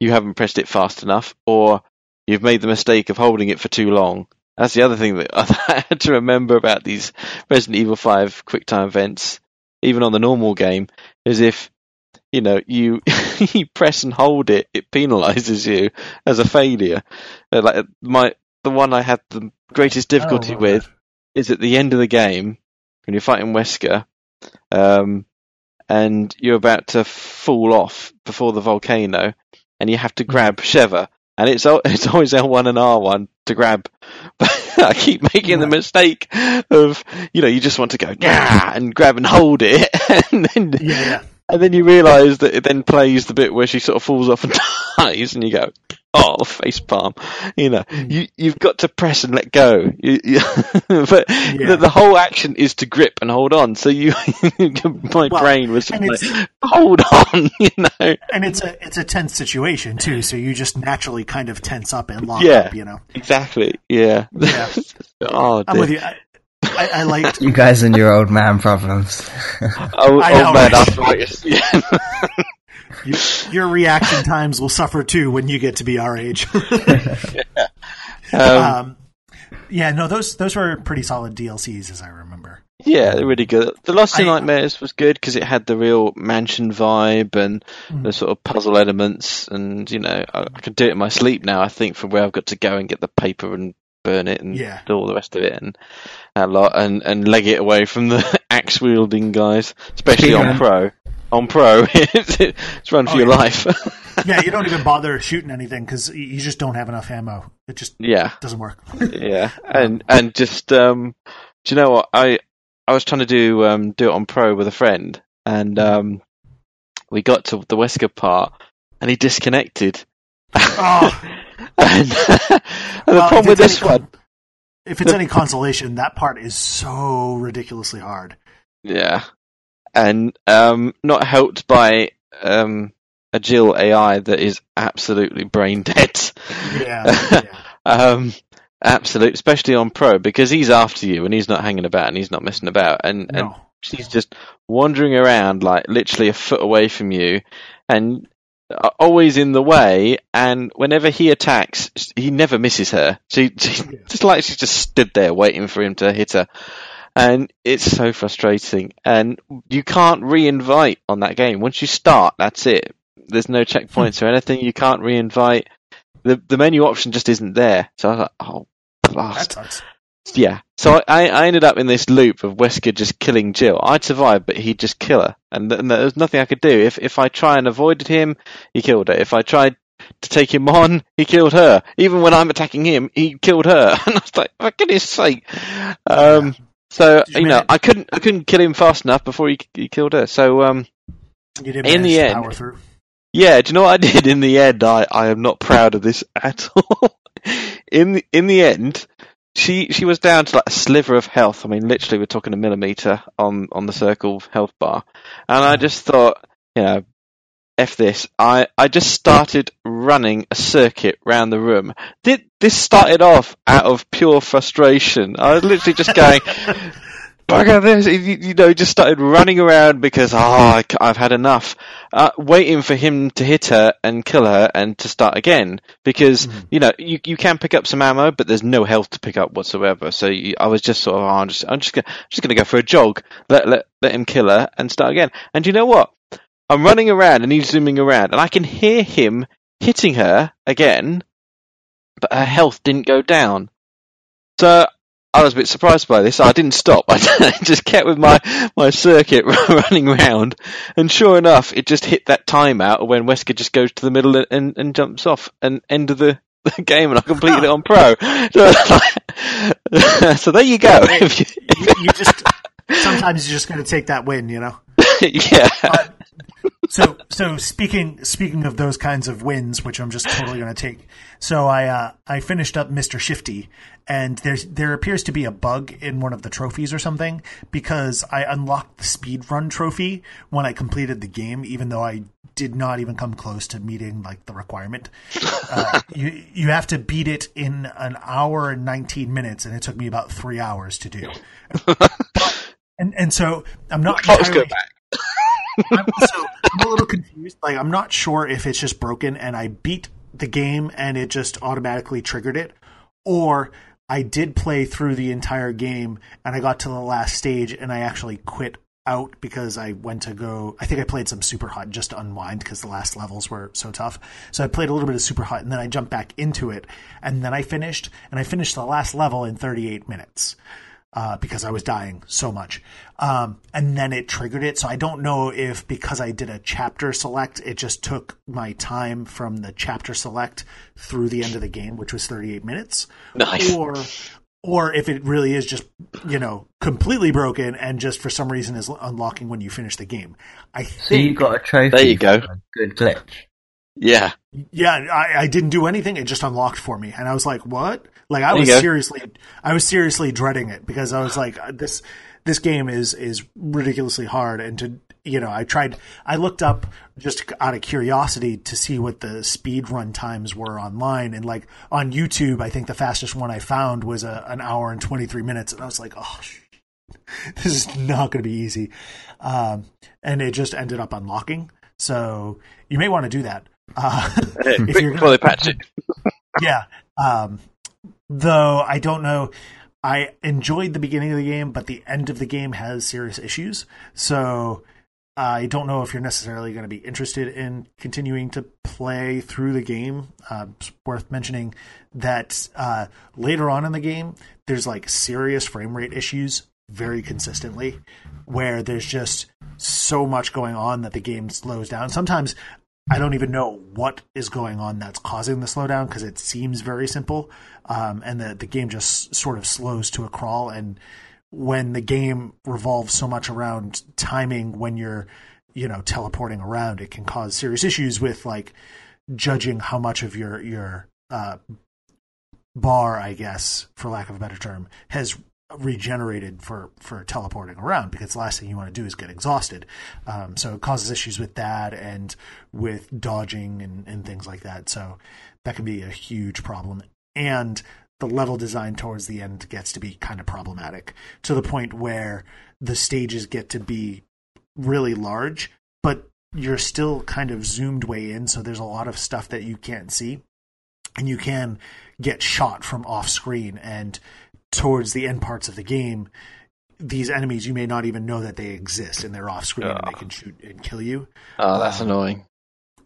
you haven't pressed it fast enough, or you've made the mistake of holding it for too long. That's the other thing that I had to remember about these Resident Evil 5 quick time events, even on the normal game, is if you know you you press and hold it, it penalises you as a failure. Uh, Like my the one I had the greatest difficulty Oh, with is at the end of the game when you're fighting Wesker, um, and you're about to fall off before the volcano, and you have to grab Sheva, and it's it's always L1 and R1 to grab, but I keep making the mistake of, you know, you just want to go, yeah, and grab and hold it, and then, yeah. And then you realise that it then plays the bit where she sort of falls off and dies, and you go, oh, face palm. You know, Mm. you, you've got to press and let go. You, you, but the, the whole action is to grip and hold on. So you, my Well, brain was like, hold on, you know. And it's a it's a tense situation too, so you just naturally kind of tense up and lock Yeah. up, you know. Exactly. Yeah. Yeah. oh, I'm dear. with you. I, I, I liked You guys and your old man problems. Oh, I know, man, right? arthritis. Yeah. you, your reaction times will suffer too when you get to be our age. Um, um, yeah, no, those those were pretty solid DLCs as I remember. yeah, they're really good. The Lost in Nightmares was good because it had the real mansion vibe and Mm. the sort of puzzle elements, and you know, I, I can do it in my sleep now. I think from where I've got to go and get the paper and burn it and Yeah. do all the rest of it and that lot, and and leg it away from the axe wielding guys, especially on pro. On pro, it's, it's run for Oh, your yeah. life. Yeah, you don't even bother shooting anything because you just don't have enough ammo. It just yeah. doesn't work. yeah, and and just um, do you know what I I was trying to do um do it on pro with a friend, and um, we got to the Wesker part, and he disconnected. Oh. and, and the problem with this one, If it's any consolation, that part is so ridiculously hard. yeah, and um, not helped by um a Jill AI that is absolutely brain dead. Yeah, yeah. Um, absolute, especially on pro because he's after you and he's not hanging about and he's not messing about and and she's just wandering around like literally a foot away from you and always in the way and whenever he attacks he never misses her. She, she Yeah. just like she's just stood there waiting for him to hit her. And it's so frustrating. And you can't re-invite on that game. Once you start that's it. There's no checkpoints or anything. You can't re-invite. The the menu option just isn't there. So I was like oh blast. Yeah. So I, I ended up in this loop of Wesker just killing Jill. I'd survive, but he'd just kill her, and, th- and there was nothing I could do. If if I try and avoided him, he killed her. If I tried to take him on, he killed her. Even when I'm attacking him, he killed her. And I was like, for goodness sake. Um, so you you know, I couldn't I couldn't kill him fast enough before he he killed her. So um, in the end- through. yeah, do you know what I did in the end? I, I am not proud of this at all. in the, in the end, she she was down to like a sliver of health. I mean, literally, we're talking a millimeter on on the circle health bar, and I just thought, you know, f this. I I just started running a circuit round the room. Did this started off out of pure frustration? I was literally just going. Bugger this! You, you know, just started running around because oh, I, have had enough. Uh, waiting for him to hit her and kill her and to start again because Mhm. you know you you can pick up some ammo, but there's no health to pick up whatsoever. So you, I was just sort of oh, I'm just I'm just gonna, just gonna go for a jog. Let let let him kill her and start again. And you know what? I'm running around and he's zooming around, and I can hear him hitting her again, but her health didn't go down. So I was a bit surprised by this. I didn't stop. I just kept with my, my circuit running round, and sure enough, it just hit that timeout when Wesker just goes to the middle and, and, and jumps off and end of the, the game, and I completed it on pro. So, so there you go. If you- You, just sometimes you just got to take that win, you know. yeah, So so speaking speaking of those kinds of wins, which I'm just totally going to take. So I uh, I finished up Mr. Shifty, and there's there appears to be a bug in one of the trophies or something because I unlocked the speed run trophy when I completed the game, even though I did not even come close to meeting like the requirement. Uh, you you have to beat it in an hour and 19 minutes, and it took me about three hours to do. And and so I'm not let's go back. I'm I'm a little confused. Like I'm not sure if it's just broken and I beat the game and it just automatically triggered it, or I did play through the entire game and I got to the last stage and I actually quit out because I went to go. I think I played some Super Hot just to unwind because the last levels were so tough. So I played a little bit of Super Hot and then I jumped back into it and then I finished and I finished the last level in 38 minutes uh, because I was dying so much. Um, and then it triggered it. So I don't know if because I did a chapter select, it just took my time from the chapter select through the end of the game, which was 38 minutes, Nice. or or if it really is just you know completely broken and just for some reason is unlocking when you finish the game. I think. So you got a trophy. There you go. Good glitch. Yeah. Yeah, I, I didn't do anything. It just unlocked for me, and I was like, "What?" Like I There was seriously, I was seriously dreading it because I was like, "This, this game is is ridiculously hard." And to you know, I tried, I looked up just out of curiosity to see what the speed run times were online, and like on YouTube, I think the fastest one I found was a, an hour and twenty three minutes, and I was like, "Oh." This is not going to be easy, um, and it just ended up unlocking. So you may want to do that. Uh, if Quick you're before they patch it. yeah. Um, though I don't know. I enjoyed the beginning of the game, but the end of the game has serious issues. So I don't know if you're necessarily going to be interested in continuing to play through the game. Uh, it's worth mentioning that uh, later on in the game, there's like serious frame rate issues very consistently, where there's just so much going on that the game slows down. Sometimes I don't even know what is going on that's causing the slowdown because it seems very simple, um, and the the game just sort of slows to a crawl. And when the game revolves so much around timing, when you're you know teleporting around, it can cause serious issues with like judging how much of your your uh, bar, I guess, for lack of a better term, has regenerated for for teleporting around because the last thing you want to do is get exhausted. Um, so it causes issues with that and with dodging and, and things like that. So that can be a huge problem. And the level design towards the end gets to be kind of problematic to the point where the stages get to be really large but you're still kind of zoomed way in so there's a lot of stuff that you can't see. And you can get shot from off screen and towards the end parts of the game these enemies you may not even know that they exist and they're off screen and they can shoot and kill you. Oh, that's Um, annoying.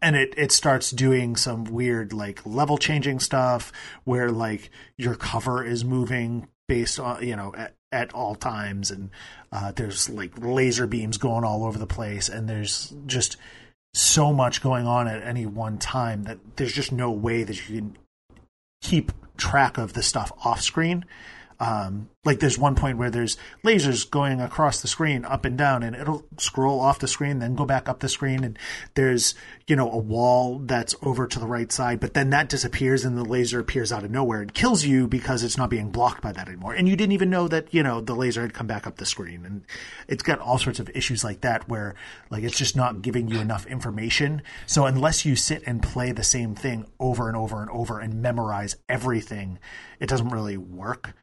and it, it starts doing some weird like level changing stuff where like your cover is moving based on you know at, at all times and uh, there's like laser beams going all over the place and there's just so much going on at any one time that there's just no way that you can keep track of the stuff off screen um, like there's one point where there's lasers going across the screen up and down and it'll scroll off the screen then go back up the screen and there's you know a wall that's over to the right side but then that disappears and the laser appears out of nowhere and kills you because it's not being blocked by that anymore. And you didn't even know that you know the laser had come back up the screen and it's got all sorts of issues like that where like it's just not giving you enough information. So unless you sit and play the same thing over and over and over and memorize everything it doesn't really work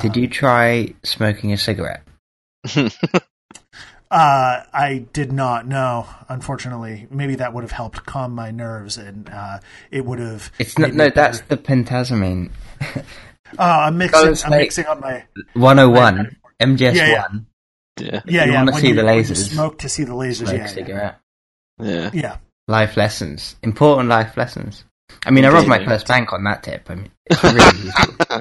Did you try smoking a cigarette? Uh, I did not know. Unfortunately, maybe that would have helped calm my nerves, and uh, it would have. It's not. No, me that's the pentazemin. Uh, I'm mixing. Go I'm say- mixing up my. 101, MGS1. Yeah, yeah. Yeah. Yeah, You yeah. wanna see you, the when you lasers. smoke to see the lasers. Smoke Yeah, cigarette. Yeah. yeah, yeah. Life lessons. Important life lessons. I mean, I robbed my first bank on that tip. I mean, it's really useful.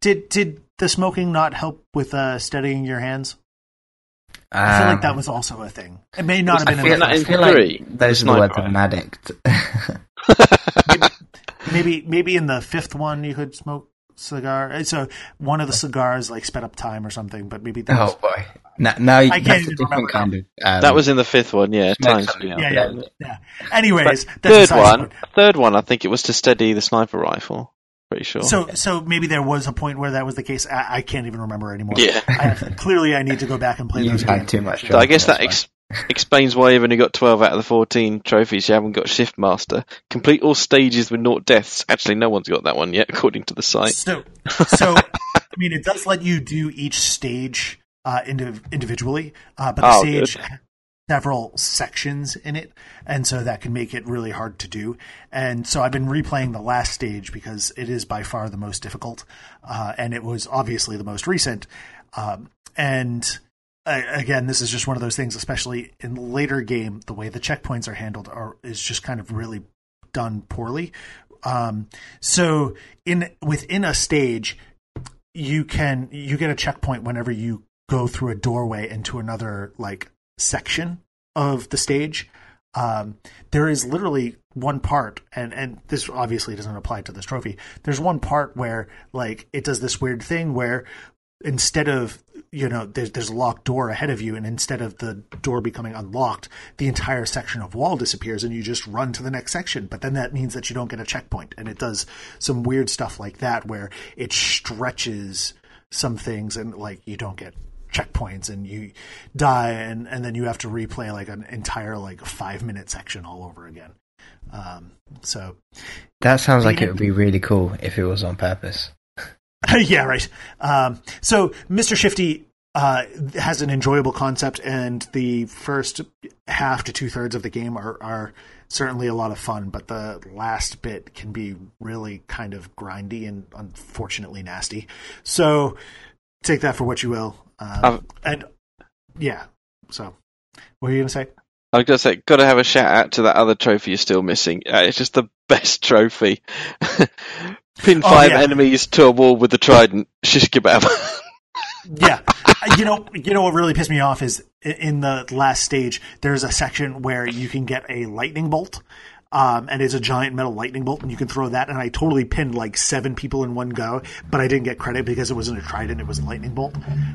Did did the smoking not help with uh, steadying your hands? I feel like Um, that was also a thing. It may not have I been. feel, in the that first I feel three, like those are the words of an addict. maybe maybe in the fifth one you could smoke cigar. Uh, So one of the cigars like sped up time or something, but maybe that was, oh boy! Now, now I can't a even different remember kind of. Um, That was in the fifth one, yeah. smoke Time something speed. else. yeah, yeah, yeah. Anyways, that's Third besides one, point. third one, I think it was to steady the sniper rifle. Pretty sure. So, so maybe there was a point where that was the case. I, I can't even remember anymore. Yeah. I have, clearly, I need to go back and play You've those had games. too much So I guess that ex- explains why you've only got 12 out of the 14 trophies. You haven't got Shift Master. Complete all stages with naught deaths. Actually, no one's got that one yet, according to the site. So, so I mean, it does let you do each stage uh, indiv- individually, uh, but the Oh, stage good. Several sections in it, and so that can make it really hard to do. And so I've been replaying the last stage because it is by far the most difficult, uh, and it was obviously the most recent. Um, and again, this is just one of those things, especially in the later game, the way the checkpoints are handled are is just kind of really done poorly. Um, so in within a stage, you can you get a checkpoint whenever you go through a doorway into another like section of the stage. um, there is literally one part, and and this obviously doesn't apply to this trophy. There's one part where like it does this weird thing where instead of you know there's there's a locked door ahead of you and instead of the door becoming unlocked the entire section of wall disappears and you just run to the next section but then that means that you don't get a checkpoint and it does some weird stuff like that where it stretches some things and like you don't get checkpoints and you die and and then you have to replay like an entire like 5 minute section all over again um so That sounds like it would be really cool if it was on purpose. yeah, right. Um, so Mr. Shifty uh, has an enjoyable concept, and the first half to two thirds of the game are, are certainly a lot of fun, but the last bit can be really kind of grindy and unfortunately nasty. So take that for what you will. Um, and yeah, so what are you going to say? I was gonna say, got to have a shout out to that other trophy you're still missing. Uh, it's just the best trophy. Pin Oh, five yeah. enemies to a wall with the trident. Shish kebab. yeah you know you know what really pissed me off is in the last stage there's a section where you can get a lightning bolt um, and it's a giant metal lightning bolt and you can throw that and i totally pinned like seven people in one go but i didn't get credit because it wasn't a trident it was a lightning bolt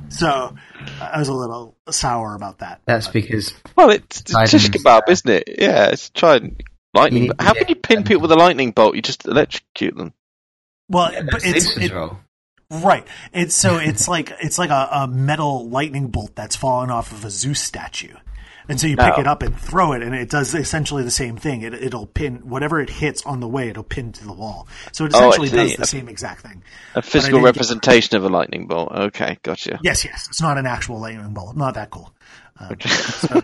so i was a little sour about that That's because well, it's, it's Trident shish is, kebab, uh, isn't it? Yeah, it's trident. Lightning. You need to How get can you pin them- people with a lightning bolt? You just electrocute them. well yeah, but it's it. Right. It's so it's like it's like a, a metal lightning bolt that's fallen off of a Zeus statue. And so you pick Oh. it up and throw it, and it does essentially the same thing. It, it'll pin whatever it hits on the way. It'll pin to the wall. So it Oh, essentially see. does the same exact thing. A physical didn't get- representation of a lightning bolt. Okay, gotcha. Yes, yes. It's not an actual lightning bolt. Not that cool. Um, so,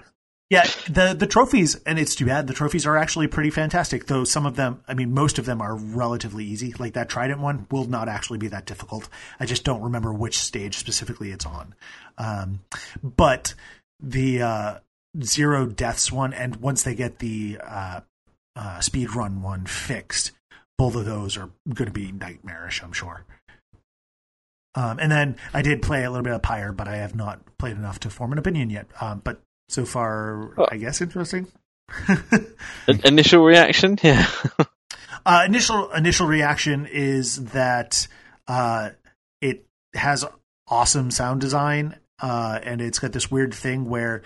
yeah, the the trophies, and it's too bad. The trophies are actually pretty fantastic, though some of them, I mean, most of them are relatively easy. Like that Trident one will not actually be that difficult. I just don't remember which stage specifically it's on. Um, but the uh, zero deaths one, and once they get the uh, uh, speed run one fixed, both of those are going to be nightmarish. I'm sure. Um, and then I did play a little bit of Pyre, but I have not played enough to form an opinion yet. Um, but so far, Oh. I guess interesting. In- Initial reaction? Yeah. Uh, initial initial reaction is that uh, it has awesome sound design, uh, and it's got this weird thing where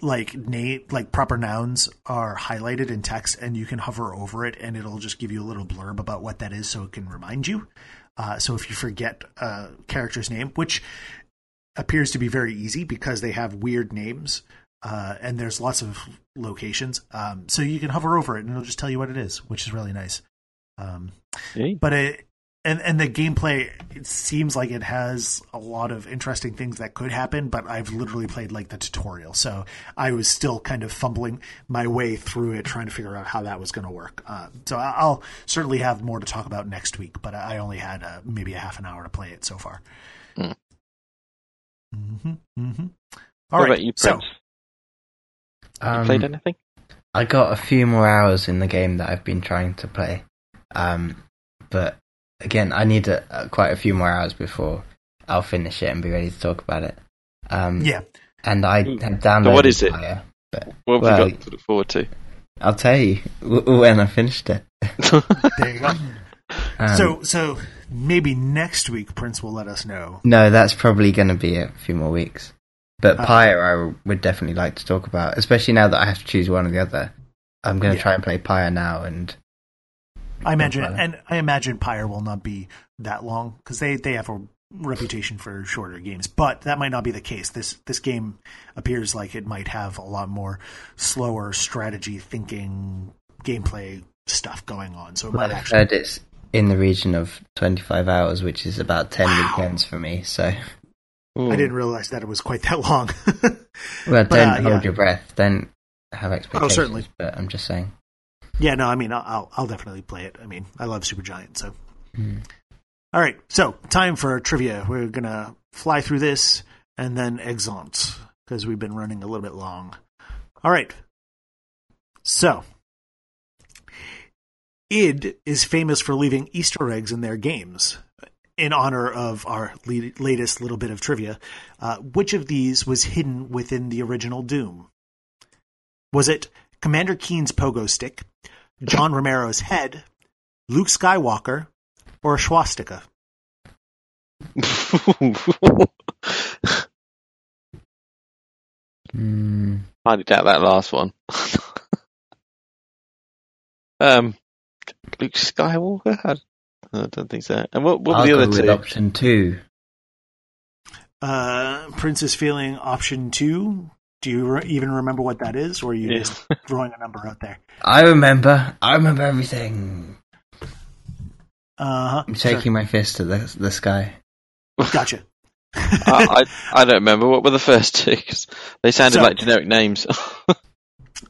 like na- like proper nouns are highlighted in text, and you can hover over it, and it'll just give you a little blurb about what that is, so it can remind you. Uh, so if you forget a character's name, which appears to be very easy because they have weird names. Uh, and there's lots of locations, um, so you can hover over it and it'll just tell you what it is, which is really nice. Um, but it and and the gameplay it seems like it has a lot of interesting things that could happen but i've literally played like the tutorial so i was still kind of fumbling my way through it trying to figure out how that was going to work uh, so I- i'll certainly have more to talk about next week but i only had uh, maybe a half an hour to play it so far Hmm. hmm hmm what all right about you, so Prince? you Um, played anything? I got a few more hours in the game that I've been trying to play, um, but again, I need a, uh, quite a few more hours before I'll finish it and be ready to talk about it. Um, yeah and I Mm. have downloaded. So what is it? Pyre, but What have well, you got to look forward to? I'll tell you w- when I finished it. there you go Um, so so maybe next week prince will let us know no, that's probably going to be a few more weeks. But Ah. Pyre, I would definitely like to talk about, especially now that I have to choose one or the other. I'm going to Yeah. try and play Pyre now, and I imagine, Pyre. and I imagine Pyre will not be that long because they, they have a reputation for shorter games. But that might not be the case. This this game appears like it might have a lot more slower strategy thinking gameplay stuff going on. So it might I've actually. heard it's in the region of 25 hours, which is about 10 Wow. weekends for me. So, Hmm. I didn't realize that it was quite that long. well, But, don't uh, hold yeah. your breath. Don't have expectations. Oh, certainly. But I'm just saying. Yeah, no, I mean, I'll I'll- definitely play it. I mean, I love Supergiant, so. Hmm. All right, so time for trivia. We're gonna fly through this and then exant because we've been running a little bit long. All right, so id is famous for leaving Easter eggs in their games. In honor of our le- latest little bit of trivia, uh, which of these was hidden within the original Doom? Was it Commander Keen's pogo stick, John Romero's head, Luke Skywalker, or a swastika? Mm, Highly doubt that last one. um, Luke Skywalker? I, I don't think so. And what, what were I'll the go other with two? option two. Uh, Princess feeling option two. Do you re- even remember what that is, or are you Yeah. just throwing a number out there? I remember. I remember everything. Uh huh. I'm shaking my fist at the, the sky. Gotcha. I, I, I don't remember. What were the first two? 'Cause they sounded So- like generic names.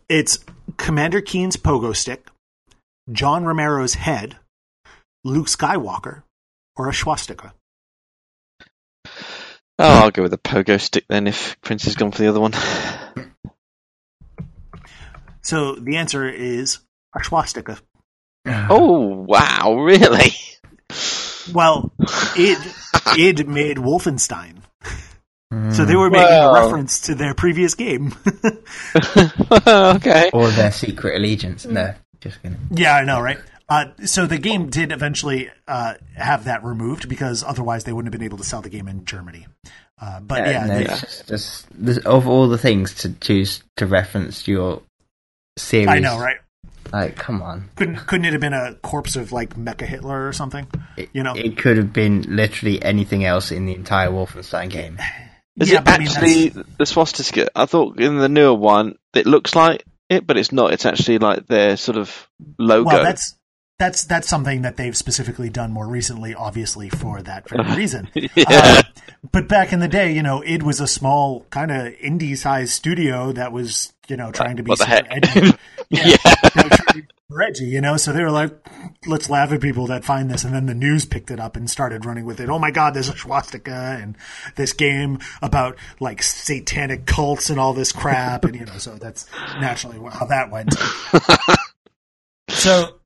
It's Commander Keen's pogo stick, John Romero's head, Luke Skywalker, or a swastika. Oh, I'll go with the pogo stick then if Prince has gone for the other one. So the answer is a swastika. Oh, wow, really? Well, id id made Wolfenstein, Mm. so they were making Wow. a reference to their previous game. okay. Or their secret allegiance. No, just kidding. yeah, I know, right? Uh, so the game did eventually uh, have that removed because otherwise they wouldn't have been able to sell the game in Germany. Uh, but yeah, no, they- just, just this, of all the things to choose to reference your series. I know, right? Like, come on. Couldn't couldn't it have been a corpse of like Mecha Hitler or something? It, You know. it could have been literally anything else in the entire Wolfenstein game. Is Yeah, it but I mean, actually the swastika? I thought in the newer one it looks like it, but it's not. It's actually like their sort of logo. Well, that's that's that's something that they've specifically done more recently, obviously for that very reason. yeah. Uh, but back in the day, you know, it was a small kind of indie-sized studio that was, you know, trying to be super edgy. yeah. They were trying to be super edgy, you know. So they were like, "Let's laugh at people that find this," and then the news picked it up and started running with it. Oh my God, there's a swastika and this game about like satanic cults and all this crap, and you know, so that's naturally how that went. So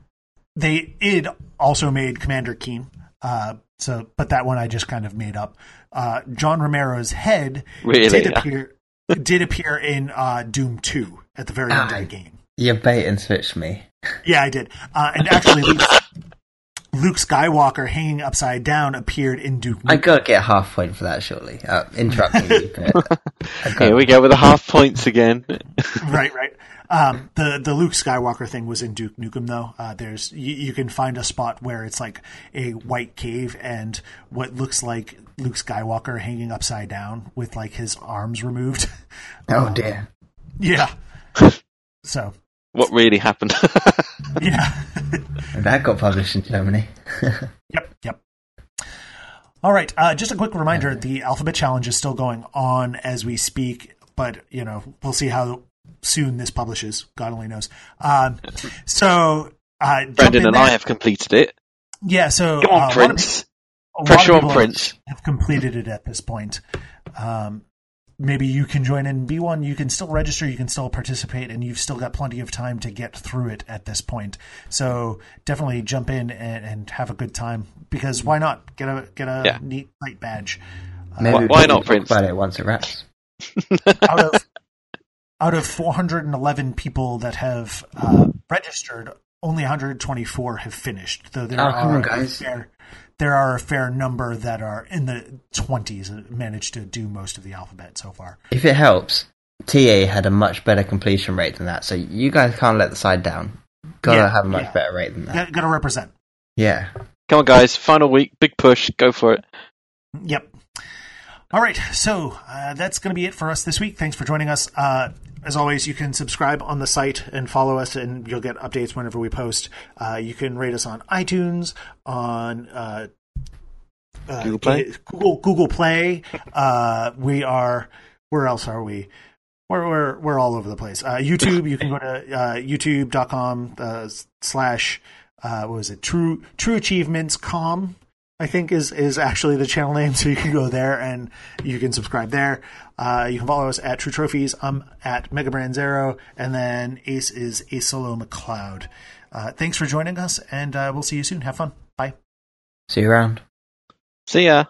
they id also made Commander Keen. Uh, so, but that one I just kind of made up. Uh, John Romero's head Really? did appear did appear in uh, Doom Two at the very end of the game. You bait and switched me. Yeah, I did. Uh, and actually, Luke, Luke Skywalker hanging upside down appeared in Duke. Nukem. I Nukem. gotta get a half point for that, shortly. Uh, interrupting you. but Here we go with the half points again. right, right. Um, the the Luke Skywalker thing was in Duke Nukem though. Uh, there's you, you can find a spot where it's like a white cave and what looks like Luke Skywalker hanging upside down with like his arms removed. Oh dear. yeah. So What really happened? yeah. And that got published in Germany. Yep, yep. All right. Uh, just a quick reminder: the alphabet challenge is still going on as we speak, but you know we'll see how soon this publishes. God only knows. Um, so, uh, Brendan and there. I have completed it. Yeah. So, Come uh, on, a lot of Prince. of Pressure on people Prince. Have completed it at this point. Um, maybe you can join in and be one. You can still register. You can still participate, and you've still got plenty of time to get through it at this point. So definitely jump in and, and have a good time. Because why not get a get a Yeah. neat light badge Maybe Why- why not, talk Prince? About it once it wraps. out of out of 411 people that have uh, registered. Only 124 have finished. Though there Oh, come are on, guys. fair, there are a fair number that are in the 20s that managed to do most of the alphabet so far. If it helps, TA had a much better completion rate than that, so you guys can't let the side down. Gotta Yeah, have a much yeah. better rate than that. Got, got to represent. Yeah. Come on, guys. Final week. Big push. Go for it. Yep. All right, so uh, that's going to be it for us this week. Thanks for joining us. Uh, as always, you can subscribe on the site and follow us, and you'll get updates whenever we post. Uh, you can rate us on iTunes, on uh, uh, Google Play? Google Google Play. Uh, we are. Where else are we? We're we're we're all over the place. Uh, YouTube. You can go to uh, YouTube.com uh, slash uh, what was it? True True Achievements com. I think is is actually the channel name. So you can go there and you can subscribe there. Uh, you can follow us at True Trophies. I'm at Megabrand Zero, and then Ace is Ace Solo McLeod. Uh, thanks for joining us, and uh, we'll see you soon. Have fun. Bye. See you around. See ya.